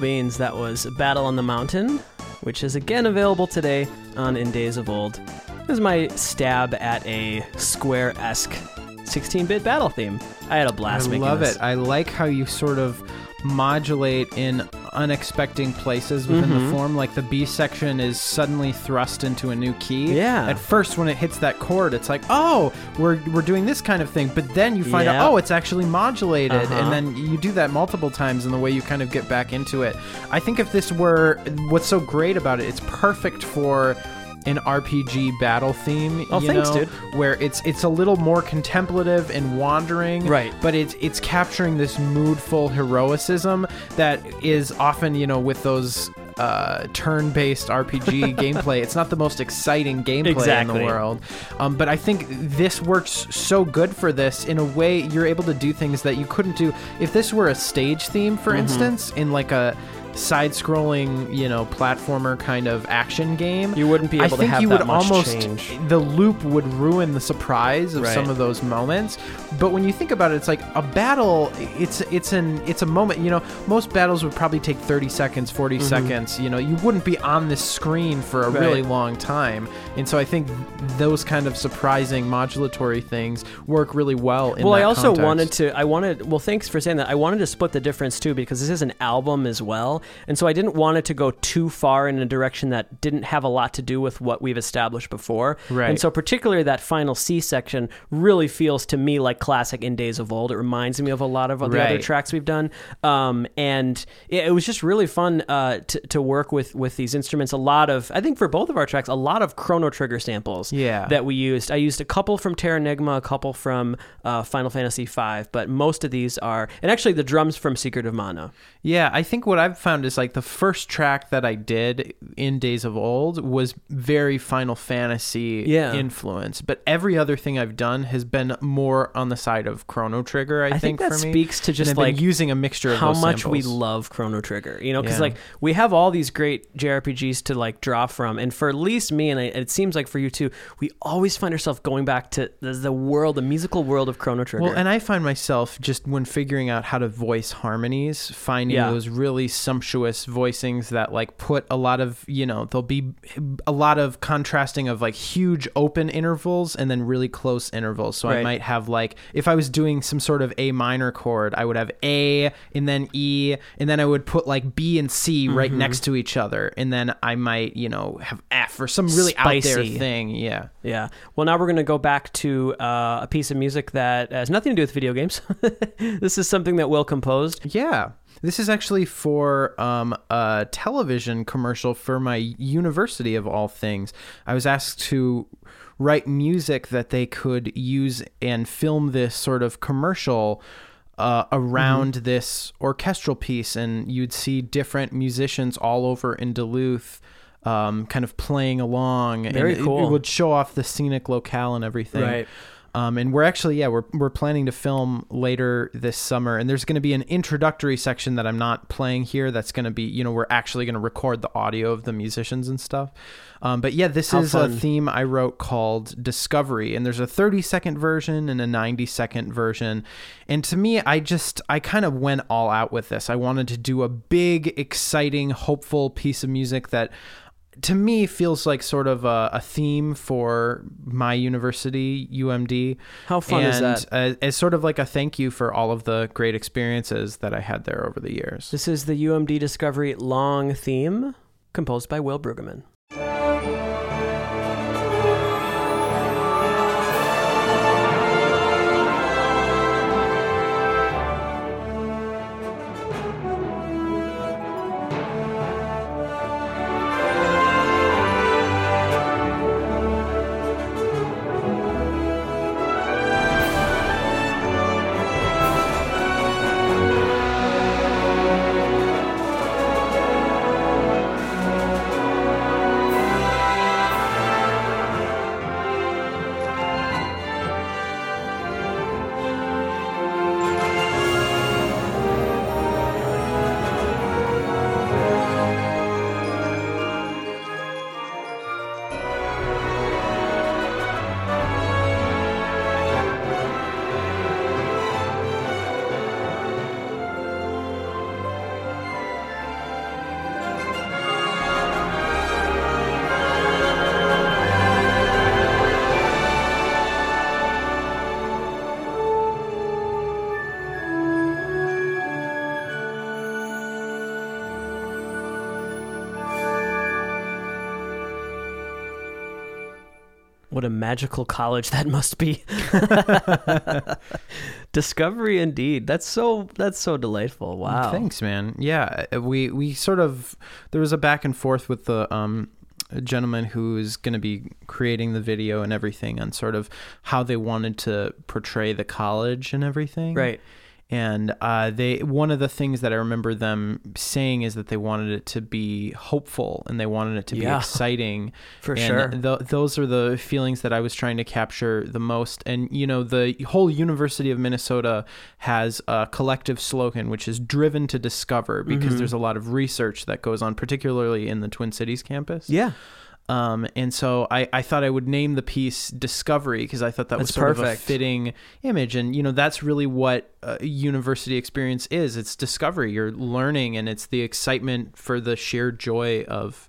Beans. That was Battle on the Mountain, which is again available today on In Days of Old. It was my stab at a Square esque 16 bit battle theme. I had a blast making this. I love this. it. I like how you sort of modulate in unexpected places within Mhm. the form. Like the B section is suddenly thrust into a new key. Yeah. At first, when it hits that chord, it's like, oh, we're we're doing this kind of thing. But then you find out, oh, it's actually modulated, Uh-huh. and then you do that multiple times in the way you kind of get back into it. I think if this were what's so great about it, it's perfect for an RPG battle theme. Oh, you thanks, know, dude. Where it's it's a little more contemplative and wandering, Right. But it's it's capturing this moodful heroicism that is often you know with those uh, turn-based RPG gameplay. It's not the most exciting gameplay in the world, um, but I think this works so good for this. In a way, you're able to do things that you couldn't do if this were a stage theme, for Mm-hmm. instance, in like a side-scrolling, you know, platformer kind of action game. You wouldn't be able I to think have you that would much almost change. the loop would ruin the surprise of Right. some of those moments. But when you think about it, it's like a battle. It's it's an it's a moment. You know, most battles would probably take thirty seconds, 40 seconds. You know, you wouldn't be on this screen for a Mm-hmm. Right. really long time. And so I think those kind of surprising modulatory things work really well. In well, I also context. wanted to. I wanted. Well, thanks for saying that. I wanted to split the difference too because this is an album as well. Well. And so I didn't want it to go too far in a direction that didn't have a lot to do with what we've established before. Right. And so particularly that final C section really feels to me like classic in Days of Old. It reminds me of a lot of the other tracks we've done. Um, and it, it was just really fun uh, to, to work with with these instruments. A lot of, I think for both of our tracks, a lot of Chrono Trigger samples Yeah. that we used. I used a couple from Terranigma, a couple from uh, Final Fantasy V, but most of these are, and actually the drums from Secret of Mana. Yeah, I think what I've found is like the first track that I did in Days of Old was very Final Fantasy Yeah. influence, but every other thing I've done has been more on the side of Chrono Trigger. I, I think that for me. speaks to just like using a mixture of how much we love Chrono Trigger, you know, because Yeah. like we have all these great JRPGs to like draw from, and for at least me, and I- it seems like for you too, we always find ourselves going back to the, world, the musical world of Chrono Trigger. Well, and I find myself just when figuring out how to voice harmonies, finding Yeah. those really sumptuous voicings that like put a lot of, you know, there'll be a lot of contrasting of like huge open intervals and then really close intervals. So I might have like, if I was doing some sort of A minor chord, I would have A and then E, and then I would put like B and C Mm-hmm. right next to each other. And then I might, you know, have F or some really out there thing. Yeah. Yeah. Well, now we're going to go back to uh, a piece of music that has nothing to do with video games. this is something that Will composed. Yeah. This is actually for um, a television commercial for my university, of all things. I was asked to write music that they could use and film this sort of commercial uh, around Mm-hmm. this orchestral piece. And you'd see different musicians all over in Duluth. Um, kind of playing along, Very and it- cool. It would show off the scenic locale and everything. Right. Um, and we're actually, yeah, we're, we're planning to film later this summer. And there's going to be an introductory section that I'm not playing here. That's going to be, you know, we're actually going to record the audio of the musicians and stuff. Um, but yeah, this How is fun. a theme I wrote called Discovery. And there's a 30 second version and a 90 second version. And to me, I just, I kind of went all out with this. I wanted to do a big, exciting, hopeful piece of music that to me feels like sort of a, a theme for my university UMD. How fun and, is that? Uh, it's sort of like a thank you for all of the great experiences that I had there over the years. This is the UMD Discovery long theme composed by Will Brueggemann. What a magical college that must be. Discovery indeed. That's so that's so delightful. Wow. Thanks, man. Yeah, uh, we we sort of there was a back and forth with the um gentleman who's going to be creating the video and everything on sort of how they wanted to portray the college and everything. Right. And uh, they one of the things that I remember them saying is that they wanted it to be hopeful and they wanted it to be exciting. For and sure. th- those are the feelings that I was trying to capture the most. And you know, the whole University of Minnesota has a collective slogan, which is "Driven to Discover," because Mm-hmm. there's a lot of research that goes on, particularly in the Twin Cities campus. Yeah. Um, and so I, I thought I would name the piece Discovery because I thought that was That's sort of a perfect. fitting image. And, you know, that's really what a university experience is it's discovery. You're learning, and it's the excitement for the sheer joy of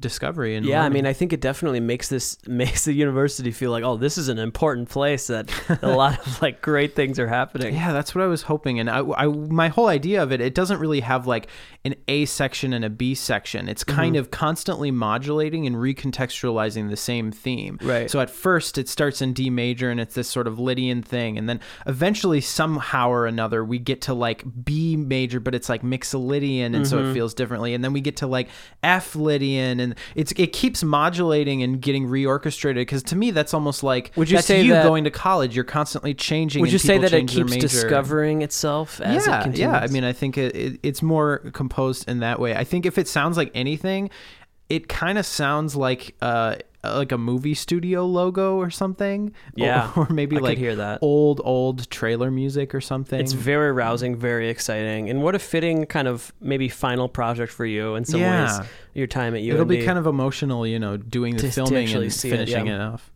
discovery and yeah, I mean, I think it definitely makes this makes the university feel like, oh, this is an important place that a lot of like great things are happening. Yeah, that's what I was hoping. And I, I, my whole idea of it, it doesn't really have like an A section and a B section. It's Mm-hmm. kind of constantly modulating and recontextualizing the same theme. Right. So at first it starts in D major and it's this sort of Lydian thing. And then eventually, somehow or another, we get to like B major, but it's like Mixolydian. And so Mm-hmm. it feels differently. And then we get to like F Lydian. And it's it keeps modulating and getting reorchestrated. Because to me, that's almost like Would you that's say you that- going to college. You're constantly changing. Would you say that it keeps discovering itself as yeah, it continues? Yeah, I mean, I think it, it, it's more composed in that way. I think if it sounds like anything, it kind of sounds like uh like a movie studio logo or something. Yeah, or, or maybe I like hear that. old old trailer music or something. It's very rousing, very exciting, and what a fitting kind of maybe final project for you in some Yeah. ways. Your time at UMD. It'll be kind of emotional, you know, doing the To- to filming actually and see it, finishing yeah. it off.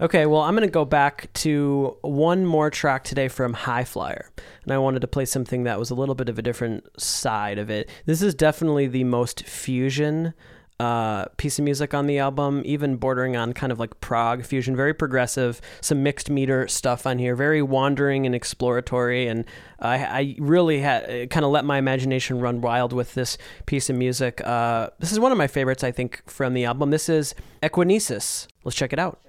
Okay, well, I'm going to go back to one more track today from High Flyer. And I wanted to play something that was a little bit of a different side of it. This is definitely the most fusion uh, piece of music on the album, even bordering on kind of like prog fusion, very progressive, some mixed meter stuff on here, very wandering and exploratory. And I, I really had kind of let my imagination run wild with this piece of music. Uh, this is one of my favorites, I think, from the album. This is Equinesis. Let's check it out.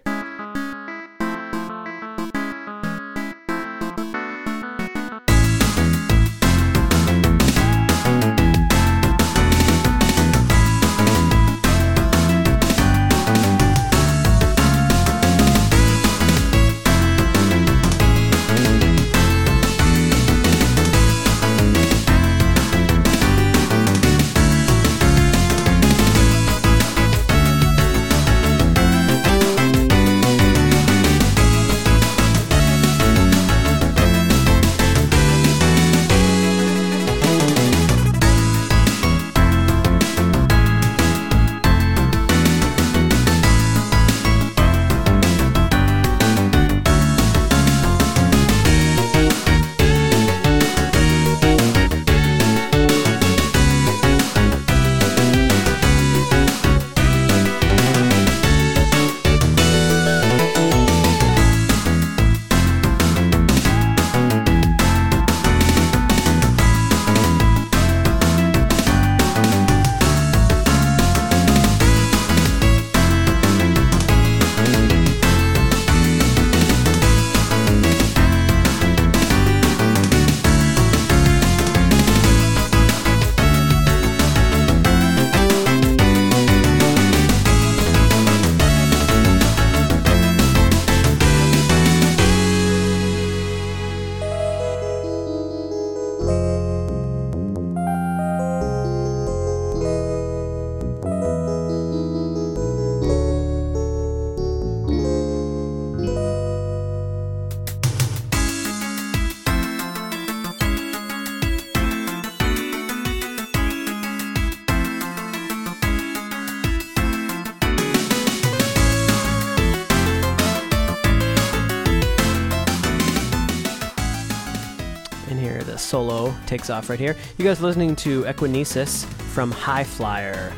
Off right here. You guys are listening to Equinesis from High Flyer.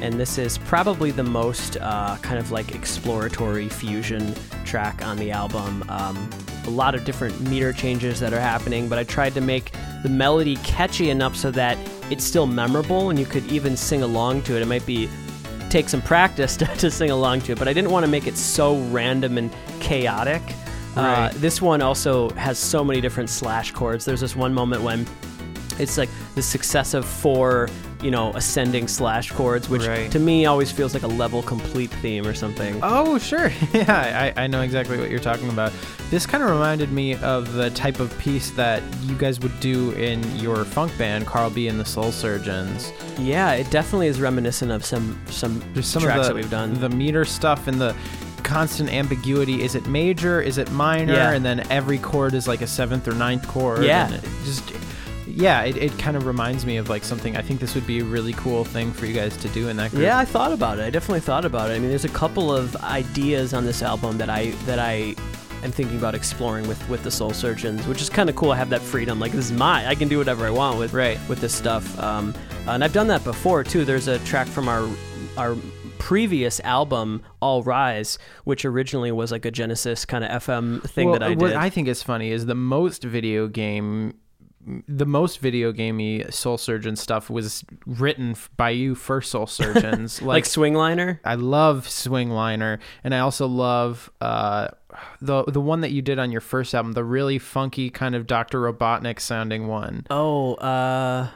And this is probably the most uh, kind of like exploratory fusion track on the album. Um, a lot of different meter changes that are happening, but I tried to make the melody catchy enough so that it's still memorable and you could even sing along to it. It might be take some practice to, to sing along to it, but I didn't want to make it so random and chaotic. Uh, this one also has so many different slash chords. There's this one moment when it's like the successive four, you know, ascending slash chords, which Right. to me always feels like a level complete theme or something. Oh, sure. yeah, I, I know exactly what you're talking about. This kind of reminded me of the type of piece that you guys would do in your funk band, Carl B. and the Soul Surgeons. Yeah, it definitely is reminiscent of some some some tracks of the, that we've done. the meter stuff and the constant ambiguity. Is it major? Is it minor? Yeah. And then every chord is like a seventh or ninth chord. Yeah. and it just yeah, it, it kind of reminds me of like something. I think this would be a really cool thing for you guys to do in that group. Yeah, I thought about it. I definitely thought about it. I mean, there's a couple of ideas on this album that I that I am thinking about exploring with with the Soul Surgeons, which is kind of cool. I have that freedom. Like this is my, I can do whatever I want with Right. with this stuff. Um, and I've done that before too. There's a track from our our previous album, All Rise, which originally was like a Genesis kind of FM thing Well, that I did what. I think is funny is the most video game, the most video gamey Soul Surgeon stuff was written by you for Soul Surgeons. like Swingliner. I love Swing Liner, and I also love uh, the the one that you did on your first album, the really funky kind of Doctor Robotnik sounding one. Oh, uh,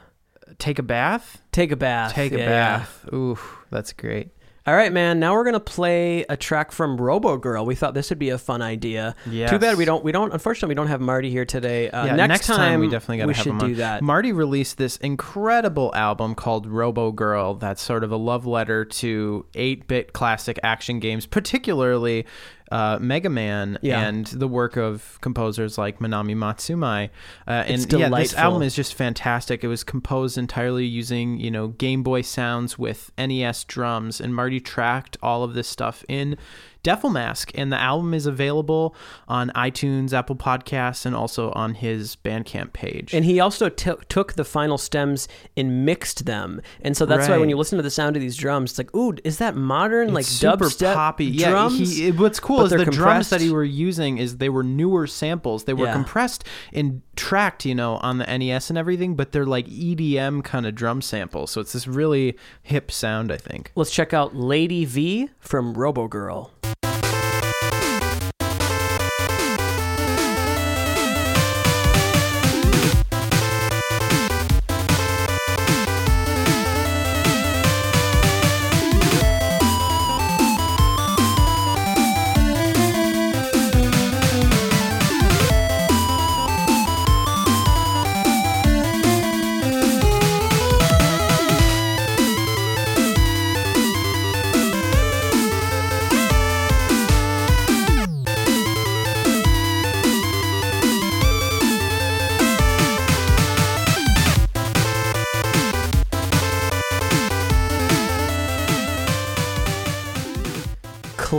Take a bath. Take a Bath. Take a yeah. bath. Ooh, that's great. All right, man. Now we're gonna play a track from Robo Girl. We thought this would be a fun idea. Yes. Too bad we don't. We don't. Unfortunately, we don't have Marty here today. Uh, Yeah, next, time, we definitely got to we have should him do on. that. Marty released this incredible album called Robo Girl. That's sort of a love letter to 8-bit classic action games, particularly uh, Mega Man Yeah. and the work of composers like Manami Matsumae. Uh, and It's yeah, this album is just fantastic. It was composed entirely using you know Game Boy sounds with NES drums, and Marty tracked all of this stuff in. DefleMask, and the album is available on iTunes, Apple Podcasts, and also on his Bandcamp page. And he also t- took the final stems and mixed them, and so that's why when you listen to the sound of these drums, it's like, ooh, is that modern like It's super dubstep poppy. Yeah, he, what's cool is the drums that he were using is they were newer samples. They were Yeah. compressed and tracked, you know, on the NES and everything, but they're like EDM kind of drum samples. So it's this really hip sound, I think. Let's check out Lady V from Robo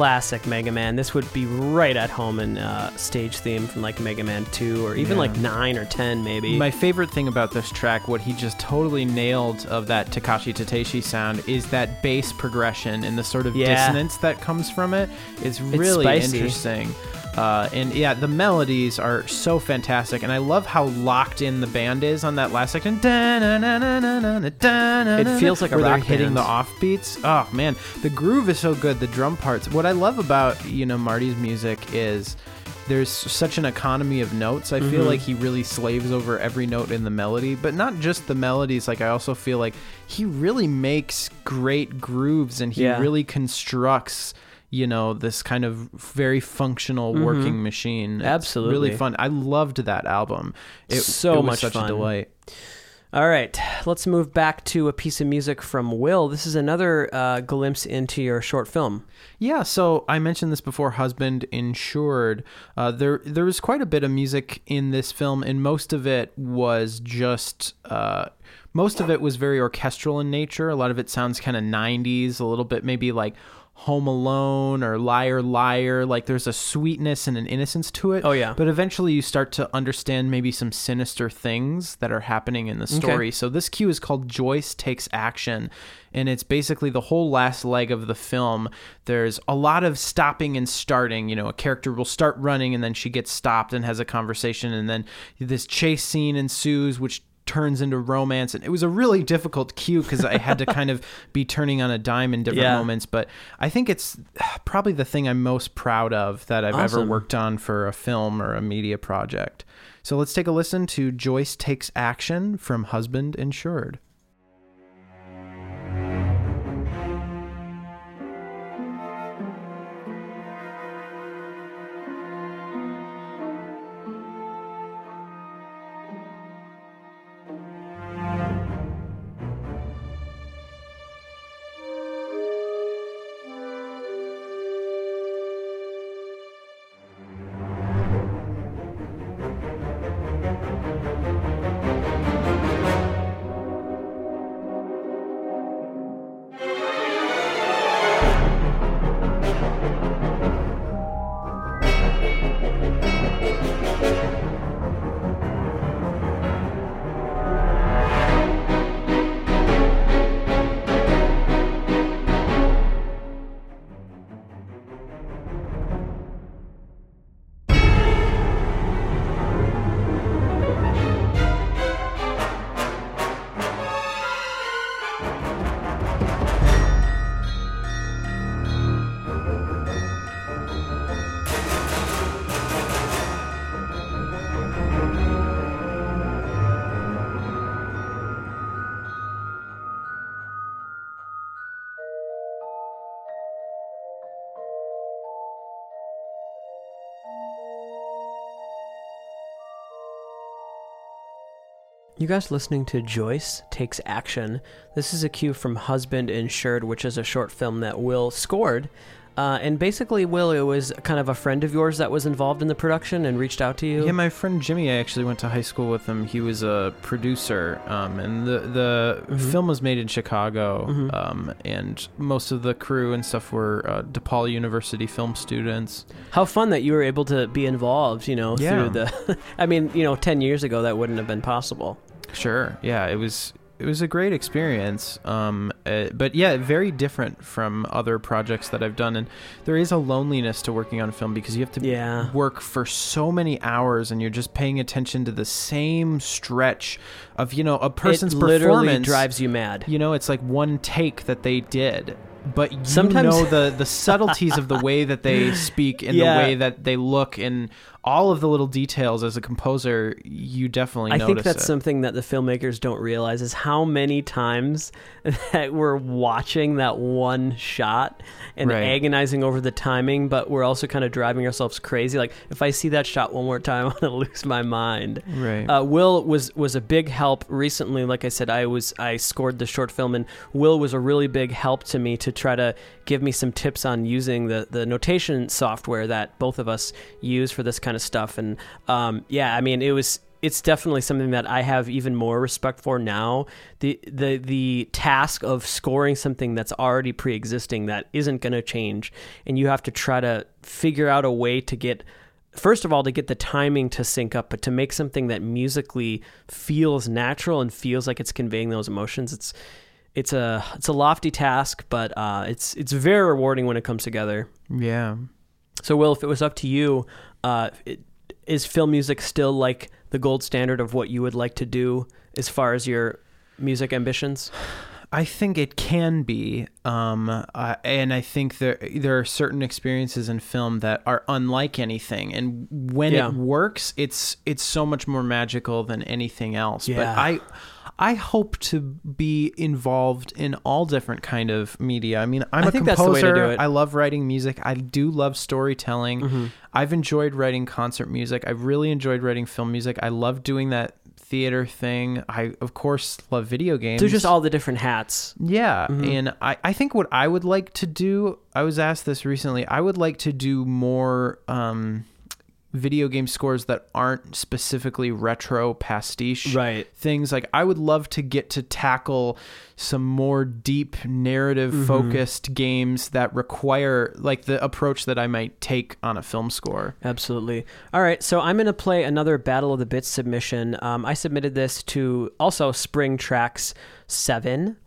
Classic Mega Man. This would be right at home in uh, stage theme from like Mega Man 2 or even Yeah. like 9 or 10 maybe. My favorite thing about this track, what he just totally nailed of that Takashi Tateishi sound, is that bass progression and the sort of Yeah. dissonance that comes from it. It's really interesting. Uh, and yeah, the melodies are so fantastic, and I love how locked in the band is on that last section. It feels like a where they're hitting band. the offbeats. Oh man, the groove is so good. The drum parts. What I love about you know Marty's music is there's such an economy of notes. I feel Mhm. like he really slaves over every note in the melody, but not just the melodies. Like I also feel like he really makes great grooves and he Yeah. really constructs you know this kind of very functional Mhm. working machine It's Absolutely. really fun i loved that album it, So it was much such fun. a delight All right, let's move back to a piece of music from Will. This is another uh, glimpse into your short film. Yeah, so I mentioned this before. Husband insured. Uh, there, there was quite a bit of music in this film, and most of it was just. Uh, most of it was very orchestral in nature. A lot of it sounds kind of '90s, a little bit maybe like Home Alone or Liar Liar. Like there's a sweetness and an innocence to it. Oh, yeah. But eventually you start to understand maybe some sinister things that are happening in the story. So this cue is called Joyce Takes Action. And it's basically the whole last leg of the film. There's a lot of stopping and starting. You know, a character will start running and then she gets stopped and has a conversation. And then this chase scene ensues, which turns into romance. And it was a really difficult cue because i had to kind of be turning on a dime in different Yeah. moments. But i think it's probably the thing i'm most proud of that i've ever worked on for a film or a media project. So let's take a listen to joyce takes action from husband insured You guys listening to Joyce Takes Action. This is a cue from Husband Insured, which is a short film that Will scored. Uh, and basically, Will, it was kind of a friend of yours that was involved in the production and reached out to you. Yeah, my friend Jimmy, I actually went to high school with him. He was a producer, um, and the the Mhm. film was made in Chicago, Mhm. um, and most of the crew and stuff were uh, DePaul University film students. How fun that you were able to be involved, you know, Yeah. through the. I mean, you know, 10 years ago, that wouldn't have been possible. Sure, yeah, it was it was a great experience, um, uh, but yeah, very different from other projects that I've done, and there is a loneliness to working on film because you have to Yeah. work for so many hours and you're just paying attention to the same stretch of you know a person's it literally performance drives you mad. you know it's like one take that they did but you Sometimes- know the the subtleties of the way that they speak and Yeah. the way that they look and all of the little details as a composer you definitely I think that's it. something that the filmmakers don't realize is how many times that we're watching that one shot and Right. agonizing over the timing, but we're also kind of driving ourselves crazy. Like if I see that shot one more time, I'm gonna lose my mind. right Uh, Will was was a big help recently. Like I said, I was I scored the short film, and Will was a really big help to me to try to give me some tips on using the the notation software that both of us use for this kind of stuff. And um, yeah, I mean, it was it's definitely something that I have even more respect for now. The the the task of scoring something that's already pre-existing that isn't going to change, and you have to try to figure out a way to get first of all to get the timing to sync up but to make something that musically feels natural and feels like it's conveying those emotions it's it's a it's a lofty task but uh, it's it's very rewarding when it comes together yeah so will if it was up to you uh, it, is film music still like the gold standard of what you would like to do as far as your music ambitions I think it can be, um, uh, and I think there there are certain experiences in film that are unlike anything, and when Yeah. it works, it's it's so much more magical than anything else. But Yeah. I I hope to be involved in all different kind of media. I mean, I'm I a think that's the way to composer. do it. I love writing music. I do love storytelling. Mm-hmm. I've enjoyed writing concert music. I've really enjoyed writing film music. I love doing that theater thing. I of course love video games. so just all the different hats Yeah, Mm-hmm. and I, I think what I would like to do, I was asked this recently, I would like to do more um, video game scores that aren't specifically retro pastiche right things. Like I would love to get to tackle some more deep narrative Mm-hmm. focused games that require like the approach that I might take on a film score. Absolutely. All right, so I'm going to play another Battle of the Bits submission. Um, I submitted this to also Spring Tracks 7,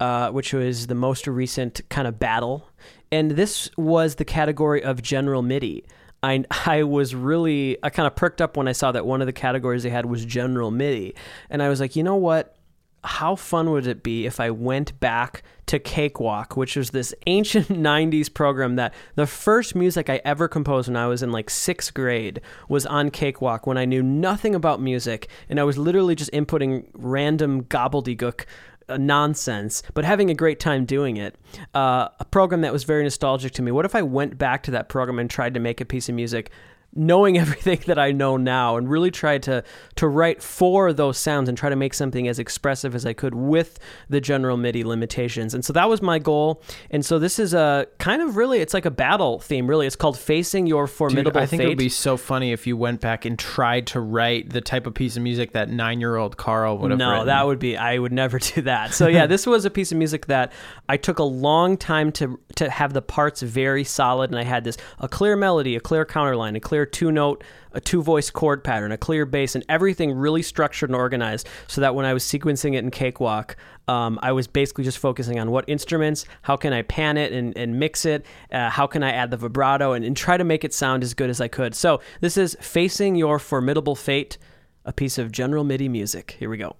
uh, which was the most recent kind of battle. And this was the category of General MIDI. I, I was really, I kind of perked up when I saw that one of the categories they had was General MIDI. And I was like, you know what? how fun would it be if I went back to Cakewalk, which was this ancient 90s program that the first music I ever composed when I was in like sixth grade was on Cakewalk when I knew nothing about music and I was literally just inputting random gobbledygook nonsense, but having a great time doing it. Uh, a program that was very nostalgic to me. What if I went back to that program and tried to make a piece of music? Knowing everything that I know now and really try to to write for those sounds and try to make something as expressive as I could with the general MIDI limitations. And so that was my goal. And so this is a kind of really it's like a battle theme really. It's called Facing Your Dude, Formidable I think it would be so funny if you went back and tried to write the type of piece of music that nine-year-old Carl would have no, written. that would be I would never do that. So yeah, this was a piece of music that I took a long time to to have the parts very solid and I had this a clear melody, a clear counterline, a clear two note, a two voice chord pattern, a clear bass and everything really structured and organized so that when I was sequencing it in Cakewalk, um, I was basically just focusing on what instruments, how can I pan it and, and mix it, uh, how can I add the vibrato and, and try to make it sound as good as I could. So this is Facing Your Formidable Fate, a piece of general MIDI music. Here we go.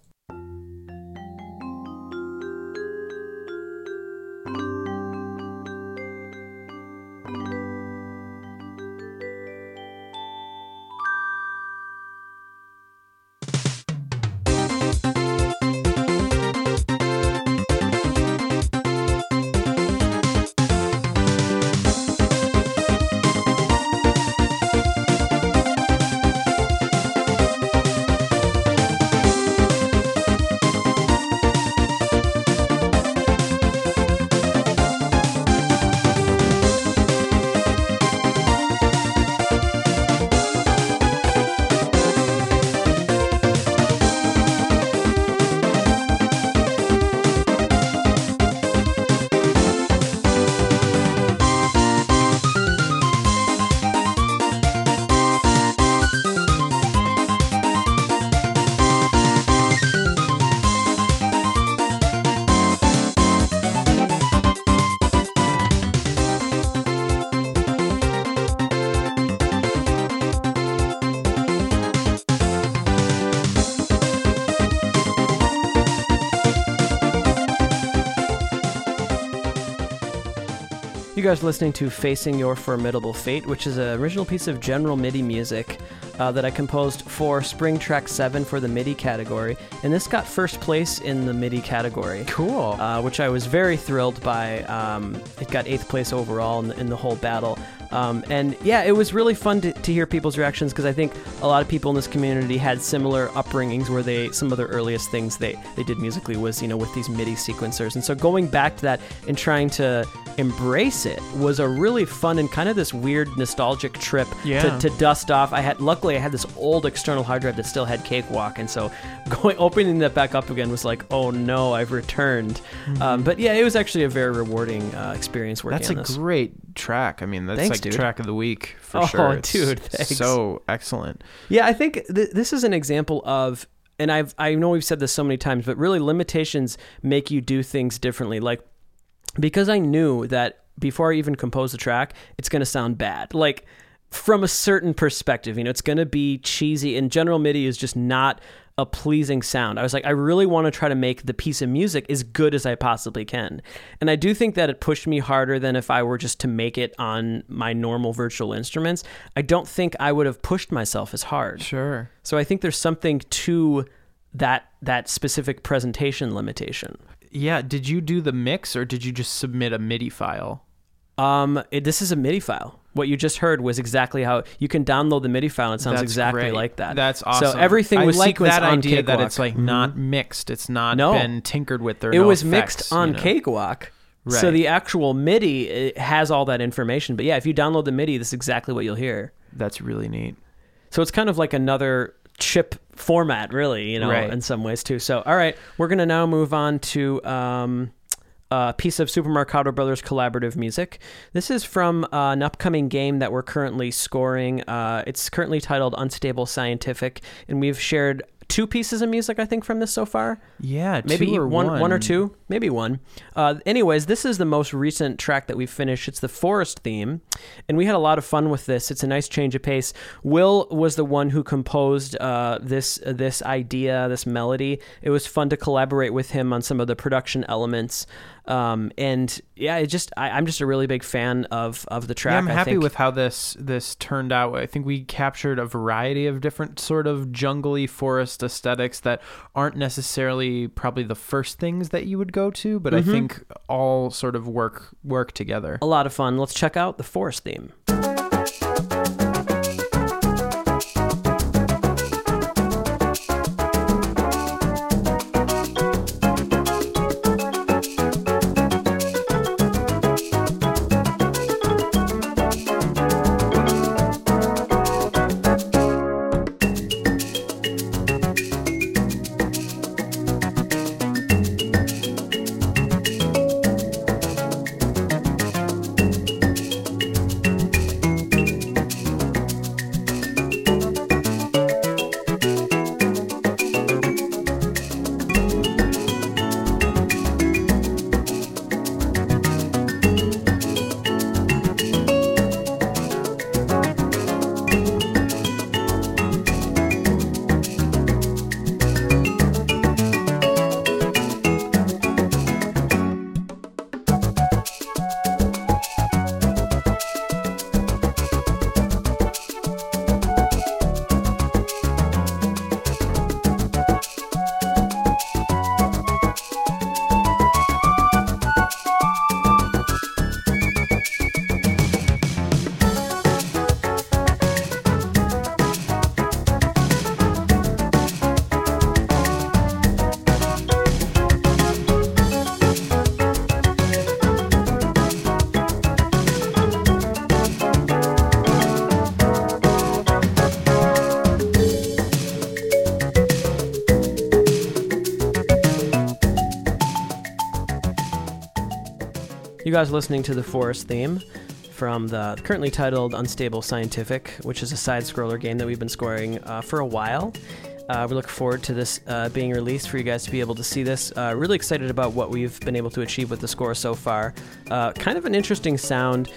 Guys listening to Facing Your Formidable Fate, which is an original piece of general MIDI music uh, that I composed for Spring Track 7 for the MIDI category. And this got first place in the MIDI category. Cool. Uh, which I was very thrilled by. Um, it got eighth place overall in the, in the whole battle. Um, and yeah, it was really fun to, to hear people's reactions because I think a lot of people in this community had similar upbringings where they some of the earliest things they, they did musically was you know with these MIDI sequencers, and so going back to that and trying to embrace it was a really fun and kind of this weird nostalgic trip Yeah. to, to dust off. I had luckily I had this old external hard drive that still had Cakewalk, and so going opening that back up again was like, oh no, I've returned. Um, but yeah, it was actually a very rewarding uh, experience working That's a this. great track. I mean, that's Thanks, like dude. track of the week for Oh, sure. It's dude, thanks. So excellent. Yeah, I think th- this is an example of, and I've I know we've said this so many times, but really limitations make you do things differently. Like because I knew that before I even compose the track, it's going to sound bad. Like from a certain perspective, you know, it's going to be cheesy. And General MIDI is just not a pleasing sound. I was like, I really want to try to make the piece of music as good as I possibly can. And I do think that it pushed me harder than if I were just to make it on my normal virtual instruments. I don't think I would have pushed myself as hard. Sure. So I think there's something to that that specific presentation limitation. Yeah. Did you do the mix or did you just submit a MIDI file? Um, it, this is a MIDI file. What you just heard was exactly how you can download the MIDI file. and It sounds That's exactly great. like that. That's awesome. So everything was I like sequenced that on idea that it's like not mixed. It's not No. been tinkered with. There. It no was effects, mixed on you know? Cakewalk. So the actual MIDI it has all that information. But yeah, if you download the MIDI, this is exactly what you'll hear. That's really neat. So it's kind of like another chip format, really, you know, Right. in some ways too. So, all right, we're going to now move on to um, a piece of Super Marcato Brothers collaborative music. This is from uh, an upcoming game that we're currently scoring. Uh, it's currently titled Unstable Scientific, and we've shared two pieces of music, I think, from this so far. Yeah. Maybe one, one, one or two, maybe one. Uh, anyways, this is the most recent track that we finished. It's the forest theme, and we had a lot of fun with this. It's a nice change of pace. Will was the one who composed uh, this this idea, this melody. It was fun to collaborate with him on some of the production elements. Um, and yeah, it just I, I'm just a really big fan of of the track. Yeah, I'm happy think. with how this this turned out. I think we captured a variety of different sort of jungly forest aesthetics that aren't necessarily probably the first things that you would go to, but Mm-hmm. I think all sort of work work together. a lot of fun. Let's check out the forest theme. Guys listening to the Forest theme from the currently titled Unstable Scientific, which is a side scroller game that we've been scoring uh, for a while. Uh, we look forward to this uh, being released for you guys to be able to see this. Uh, really excited about what we've been able to achieve with the score so far. Uh, kind of an interesting sound,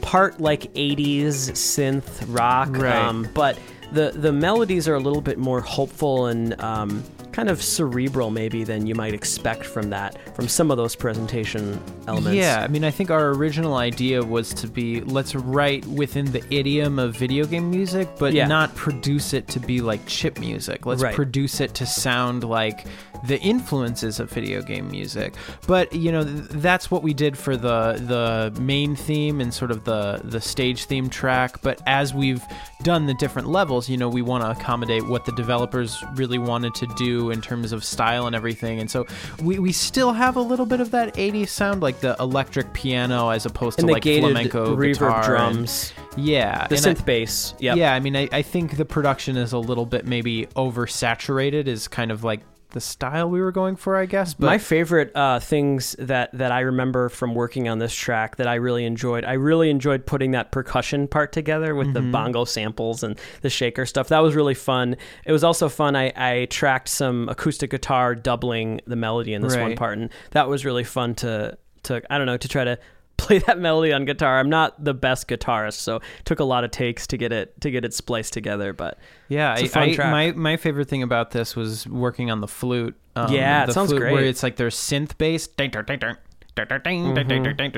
part like 80s synth rock, Right. um, but the the melodies are a little bit more hopeful and um, kind of cerebral maybe than you might expect from that from some of those presentation elements. Yeah, I mean, I think our original idea was to be let's write within the idiom of video game music, but Yeah. not produce it to be like chip music. Let's Right. produce it to sound like the influences of video game music. But you know, th- that's what we did for the the main theme and sort of the the stage theme track. But as we've done the different levels, you know, we want to accommodate what the developers really wanted to do in terms of style and everything. And so we, we still have a little bit of that 80s sound, like the electric piano as opposed And to like flamenco reverb guitar and- drums, yeah, the and I- synth bass. Yep. yeah, I mean, I, I think the production is a little bit maybe oversaturated, is kind of like the style we were going for, I guess. But My favorite uh, things that that I remember from working on this track that I really enjoyed. I really enjoyed putting that percussion part together with Mm-hmm. the bongo samples and the shaker stuff. That was really fun. It was also fun. I, I tracked some acoustic guitar doubling the melody in this one part, and that was really fun to to I don't know to try to play that melody on guitar. I'm not the best guitarist, so it took a lot of takes to get it to get it spliced together. But yeah, I, I, my my favorite thing about this was working on the flute. Um, yeah, the it sounds great. Where it's like there's synth bass.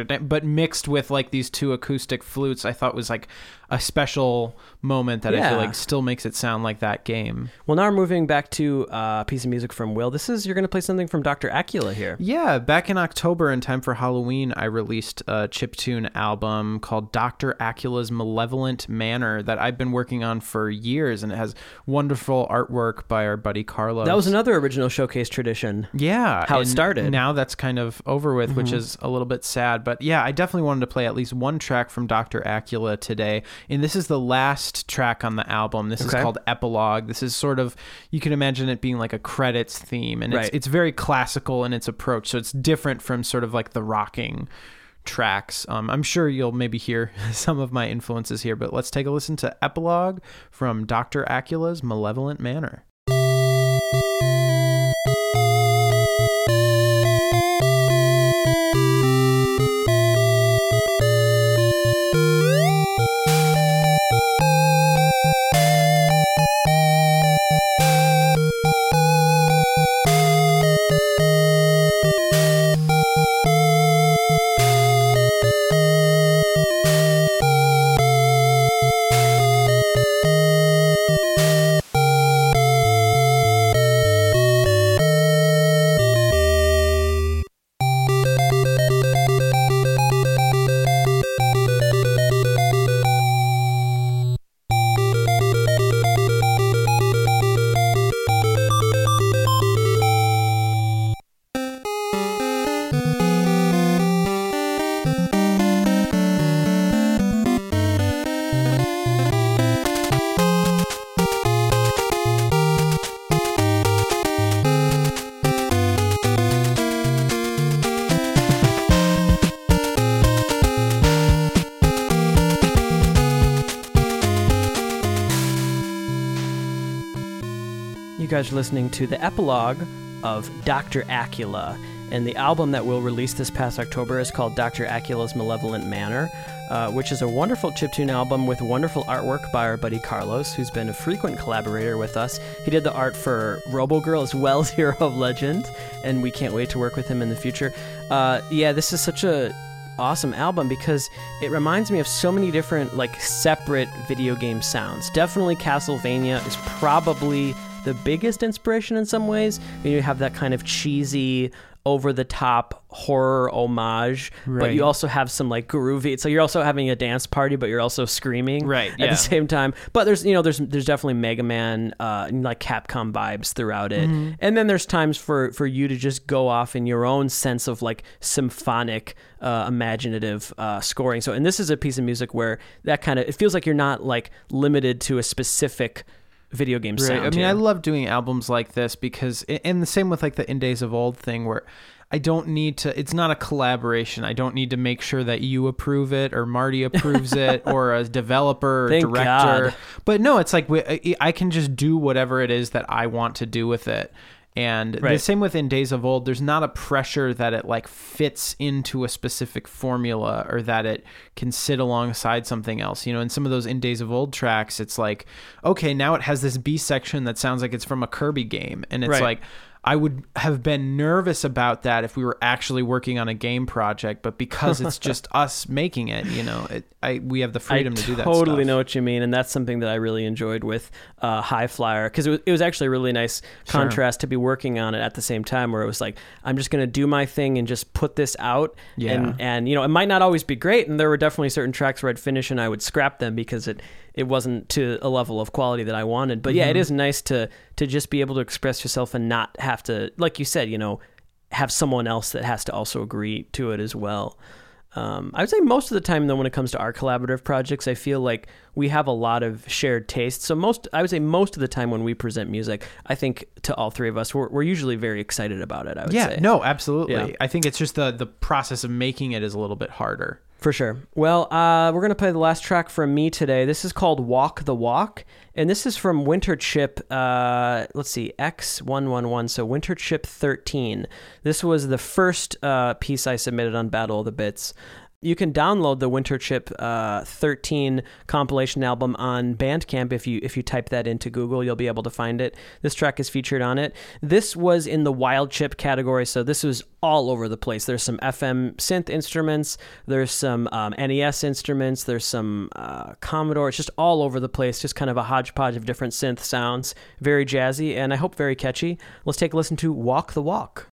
Mm-hmm. but mixed with like these two acoustic flutes i thought was like a special moment that I Yeah. feel like still makes it sound like that game. well, now we're moving back to uh, a piece of music from Will. This is you're going to play something from Dr. Acula here. Yeah, back in October, in time for Halloween, I released a chiptune album called Dr. Acula's Malevolent Manor that I've been working on for years, and it has wonderful artwork by our buddy Carlos. That was another original showcase tradition. yeah, how it and started. Now that's kind of over with, Mm-hmm. which is a little bit sad. But yeah, I definitely wanted to play at least one track from Dr. Acula today, and this is the last track on the album. This Okay. is called Epilogue. This is sort of you can imagine it being like a credits theme, and Right. it's it's very classical in its approach, so it's different from sort of like the rocking tracks. Um, I'm sure you'll maybe hear some of my influences here, but let's take a listen to Epilogue from Dr. Acula's Malevolent Manor. Listening to the epilogue of Dr. Acula. And the album that we'll release this past October is called Dr. Acula's Malevolent Manor, uh, which is a wonderful chiptune album with wonderful artwork by our buddy Carlos, who's been a frequent collaborator with us. He did the art for Robo Girl as well as Hero of Legend, and we can't wait to work with him in the future. Uh, yeah, this is such a awesome album because it reminds me of so many different like separate video game sounds. Definitely Castlevania is probably the biggest inspiration in some ways. You have that kind of cheesy over the top horror homage, but you also have some like groovy. So you're also having a dance party, but you're also screaming Right, at yeah. the same time. But there's you know there's there's definitely Mega Man uh, like Capcom vibes throughout it, Mm-hmm. and then there's times for for you to just go off in your own sense of like symphonic, uh, imaginative uh, scoring. So and this is a piece of music where that kind of it feels like you're not like limited to a specific video game Right. sound. I mean, here. I love doing albums like this because, and the same with like the In Days of Old thing, where I don't need to. It's not a collaboration. I don't need to make sure that you approve it or Marty approves it or a developer or Thank director. God. But no, it's like I can just do whatever it is that I want to do with it. And the same within Days of Old, there's not a pressure that it like fits into a specific formula or that it can sit alongside something else. You know, in some of those in Days of Old tracks, it's like, okay, now it has this B section that sounds like it's from a Kirby game. And it's Right. like, I would have been nervous about that if we were actually working on a game project, but because it's just us making it, you know, it, I we have the freedom I to do that. I totally stuff. know what you mean, and that's something that I really enjoyed with uh, High Flyer because it was, it was actually a really nice contrast to be working on it at the same time, where it was like I'm just going to do my thing and just put this out, Yeah. and and you know it might not always be great, and there were definitely certain tracks where I'd finish and I would scrap them because it it wasn't to a level of quality that I wanted. But yeah, it Mm-hmm. is nice to to just be able to express yourself and not have to, like you said, you know, have someone else that has to also agree to it as well. Um, I would say most of the time, though, when it comes to our collaborative projects, I feel like we have a lot of shared tastes. So most, I would say, most of the time when we present music, I think to all three of us, we're, we're usually very excited about it. I would Yeah, say. no, absolutely. Yeah. I think it's just the the process of making it is a little bit harder. For sure. Well, uh, we're going to play the last track from me today. This is called Walk the Walk. And this is from Winter Chip, uh, let's see, X111. So Winter Chip 13. This was the first uh, piece I submitted on Battle of the Bits. You can download the Winter Chip uh, 13 compilation album on Bandcamp. If you if you type that into Google, you'll be able to find it. This track is featured on it. This was in the Wild Chip category, so this was all over the place. There's some FM synth instruments. There's some um, NES instruments. There's some uh, Commodore. It's just all over the place. Just kind of a hodgepodge of different synth sounds. Very jazzy and I hope very catchy. Let's take a listen to "Walk the Walk."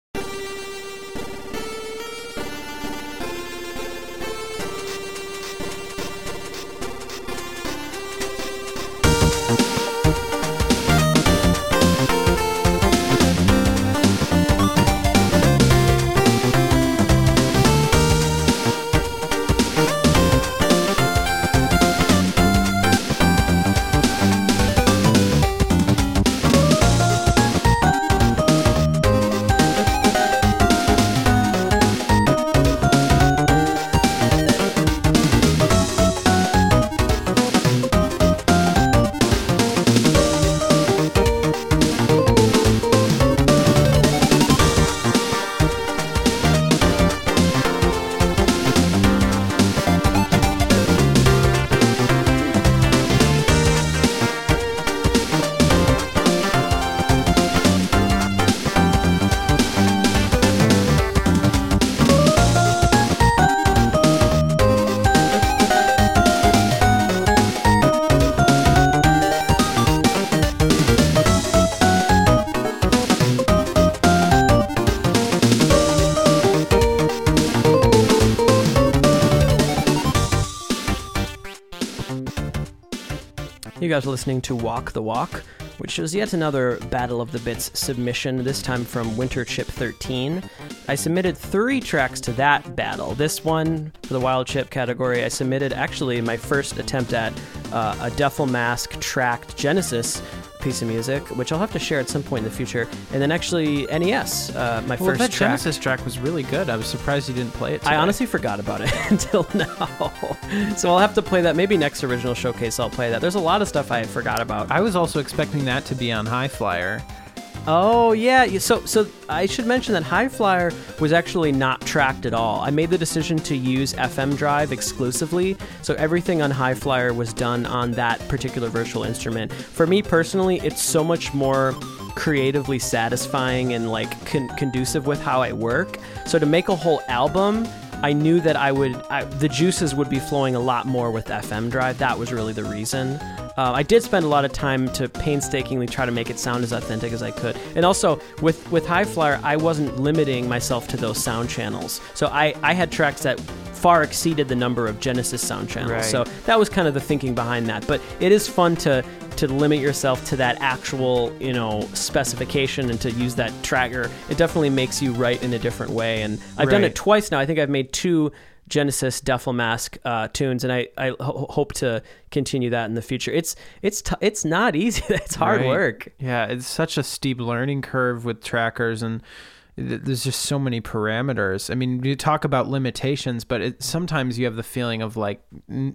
Guys are listening to Walk the Walk, which is yet another Battle of the Bits submission, this time from Winter Chip 13. I submitted three tracks to that battle. This one, for the Wild Chip category, I submitted actually my first attempt at uh, a DefleMask tracked Genesis piece of music, which I'll have to share at some point in the future. And then actually NES, uh, my Well, first that track. Genesis track was really good. I was surprised you didn't play it. I honestly forgot about it until now. so I'll have to play that. Maybe next original showcase I'll play that. There's a lot of stuff I forgot about. I was also expecting that to be on High Flyer. Oh yeah, so so I should mention that High Flyer was actually not tracked at all. I made the decision to use FM Drive exclusively, so everything on High Flyer was done on that particular virtual instrument. For me personally, it's so much more creatively satisfying and like con- conducive with how I work. So to make a whole album, I knew that I would I, the juices would be flowing a lot more with FM Drive. That was really the reason. Uh, I did spend a lot of time to painstakingly try to make it sound as authentic as I could, and also with with High Flyer, I wasn't limiting myself to those sound channels. So I I had tracks that far exceeded the number of Genesis sound channels. Right. So that was kind of the thinking behind that. But it is fun to to limit yourself to that actual you know specification and to use that tracker. It definitely makes you write in a different way. And I've done it twice now. I think I've made two Genesis DefleMask uh, tunes, and I, I ho- hope to continue that in the future. It's it's t- it's not easy. it's hard Right. work. Yeah, it's such a steep learning curve with trackers and there's just so many parameters. I mean, you talk about limitations, but it, sometimes you have the feeling of like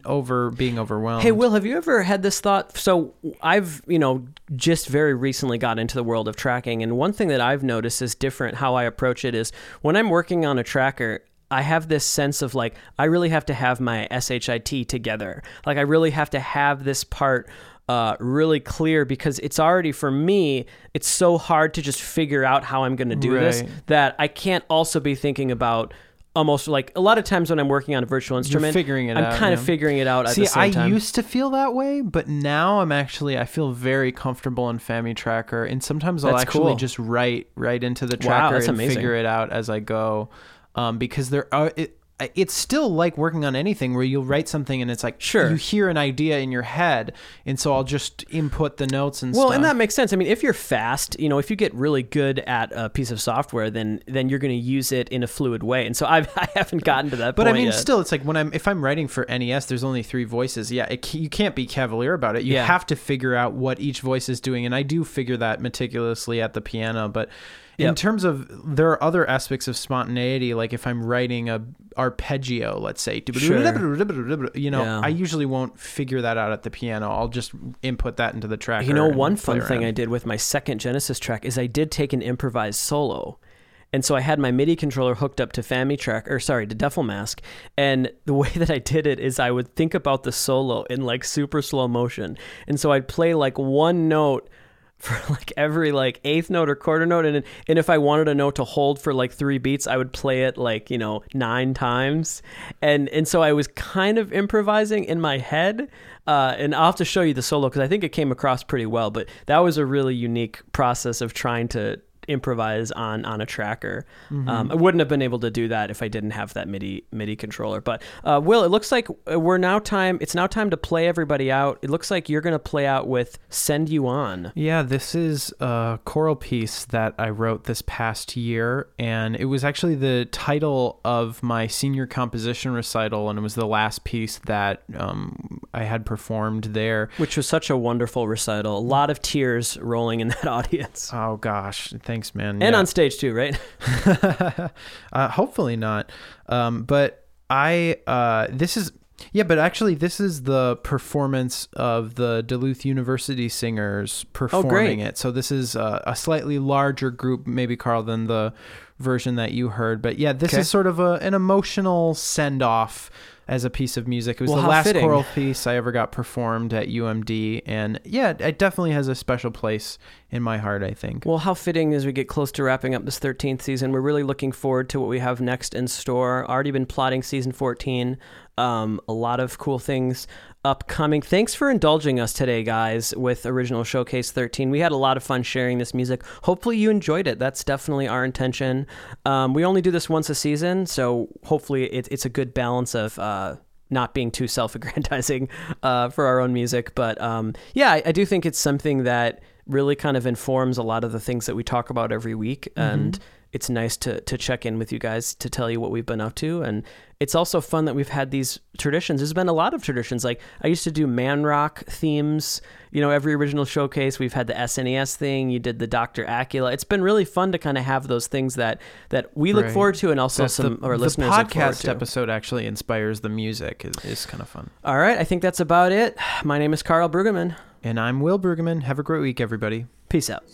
over being overwhelmed. Hey, Will, have you ever had this thought? So I've, you know, just very recently got into the world of tracking, and one thing that I've noticed is different how I approach it is when I'm working on a tracker. I have this sense of like I really have to have my SHIT together. Like I really have to have this part uh, really clear because it's already for me. It's so hard to just figure out how I'm going to do this that I can't also be thinking about almost like a lot of times when I'm working on a virtual instrument, figuring it I'm out, kind of figuring it out at See, the same I time. used to feel that way, but now I'm actually I feel very comfortable in FamiTracker, and sometimes I'll That's actually cool. just write right into the tracker that's and amazing. figure it out as I go, um, because there are it. It's still like working on anything where you'll write something and it's like Sure. you hear an idea in your head, and so I'll just input the notes and stuff Well, stuff. and that makes sense. I mean, if you're fast, you know, if you get really good at a piece of software, then then you're going to use it in a fluid way. And so I've, I haven't gotten to that But I mean, yet. still, it's like when I'm if I'm writing for NES, there's only three voices. Yeah, it, you can't be cavalier about it. You Yeah. have to figure out what each voice is doing, and I do figure that meticulously at the piano. But in terms of there are other aspects of spontaneity, like if I'm writing a arpeggio, let's say, you know, Yeah. I usually won't figure that out at the piano. I'll just input that into the track. You know, one fun thing. I did with my second Genesis track is I did take an improvised solo. And so I had my MIDI controller hooked up to Fami track, or sorry, to DefleMask. And the way that I did it is I would think about the solo in like super slow motion. And so I'd play like one note for like every like eighth note or quarter note and and if I wanted a note to hold for like 3 beats I would play it like you know 9 times. And and so I was kind of improvising in my head uh, and I'll have to show you the solo because I think it came across pretty well but that was a really unique process of trying to improvise on on a tracker um, I wouldn't have been able to do that if I didn't have that MIDI MIDI controller but uh, Will it looks like we're now time it's now time to play everybody out it looks like you're gonna play out with send you on Yeah, this is a choral piece that I wrote this past year, and it was actually the title of my senior composition recital, and it was the last piece that um, I had performed there. which was such a wonderful recital. A lot of tears rolling in that audience. Oh gosh, thanks, man. And Yeah. on stage too, right? uh, hopefully not. Um, but I uh, this is yeah, but actually this is the performance of the Duluth University singers performing it. So this is uh, a slightly larger group, maybe Carl, than the version that you heard. But yeah, this Okay. is sort of a, an emotional send off as a piece of music. It was Well, the last fitting. choral piece I ever got performed at UMD, and yeah, it definitely has a special place in my heart. I think. Well, how fitting as we get close to wrapping up this 13th season. We're really looking forward to what we have next in store. Already been plotting season 14. Um, a lot of cool things upcoming. Thanks for indulging us today, guys, with Original Showcase 13. We had a lot of fun sharing this music. Hopefully, you enjoyed it. That's definitely our intention. Um, we only do this once a season, so hopefully, it, it's a good balance of. Uh, not being too self-aggrandizing uh, for our own music, but um, yeah, I, I do think it's something that really kind of informs a lot of the things that we talk about every week, mm-hmm. and it's nice to to check in with you guys to tell you what we've been up to, and it's also fun that we've had these traditions. There's been a lot of traditions. Like I used to do man rock themes, you know, every original showcase. We've had the SNES thing. You did the Dr. Acula. It's been really fun to kind of have those things that that we look Right. forward to, and also That's some the, our the listeners forward podcast episode actually inspires the music. is is kind of fun. All right, I think that's about it. My name is Carl Brueggemann. And I'm Will Brueggemann. Have a great week, everybody. Peace out.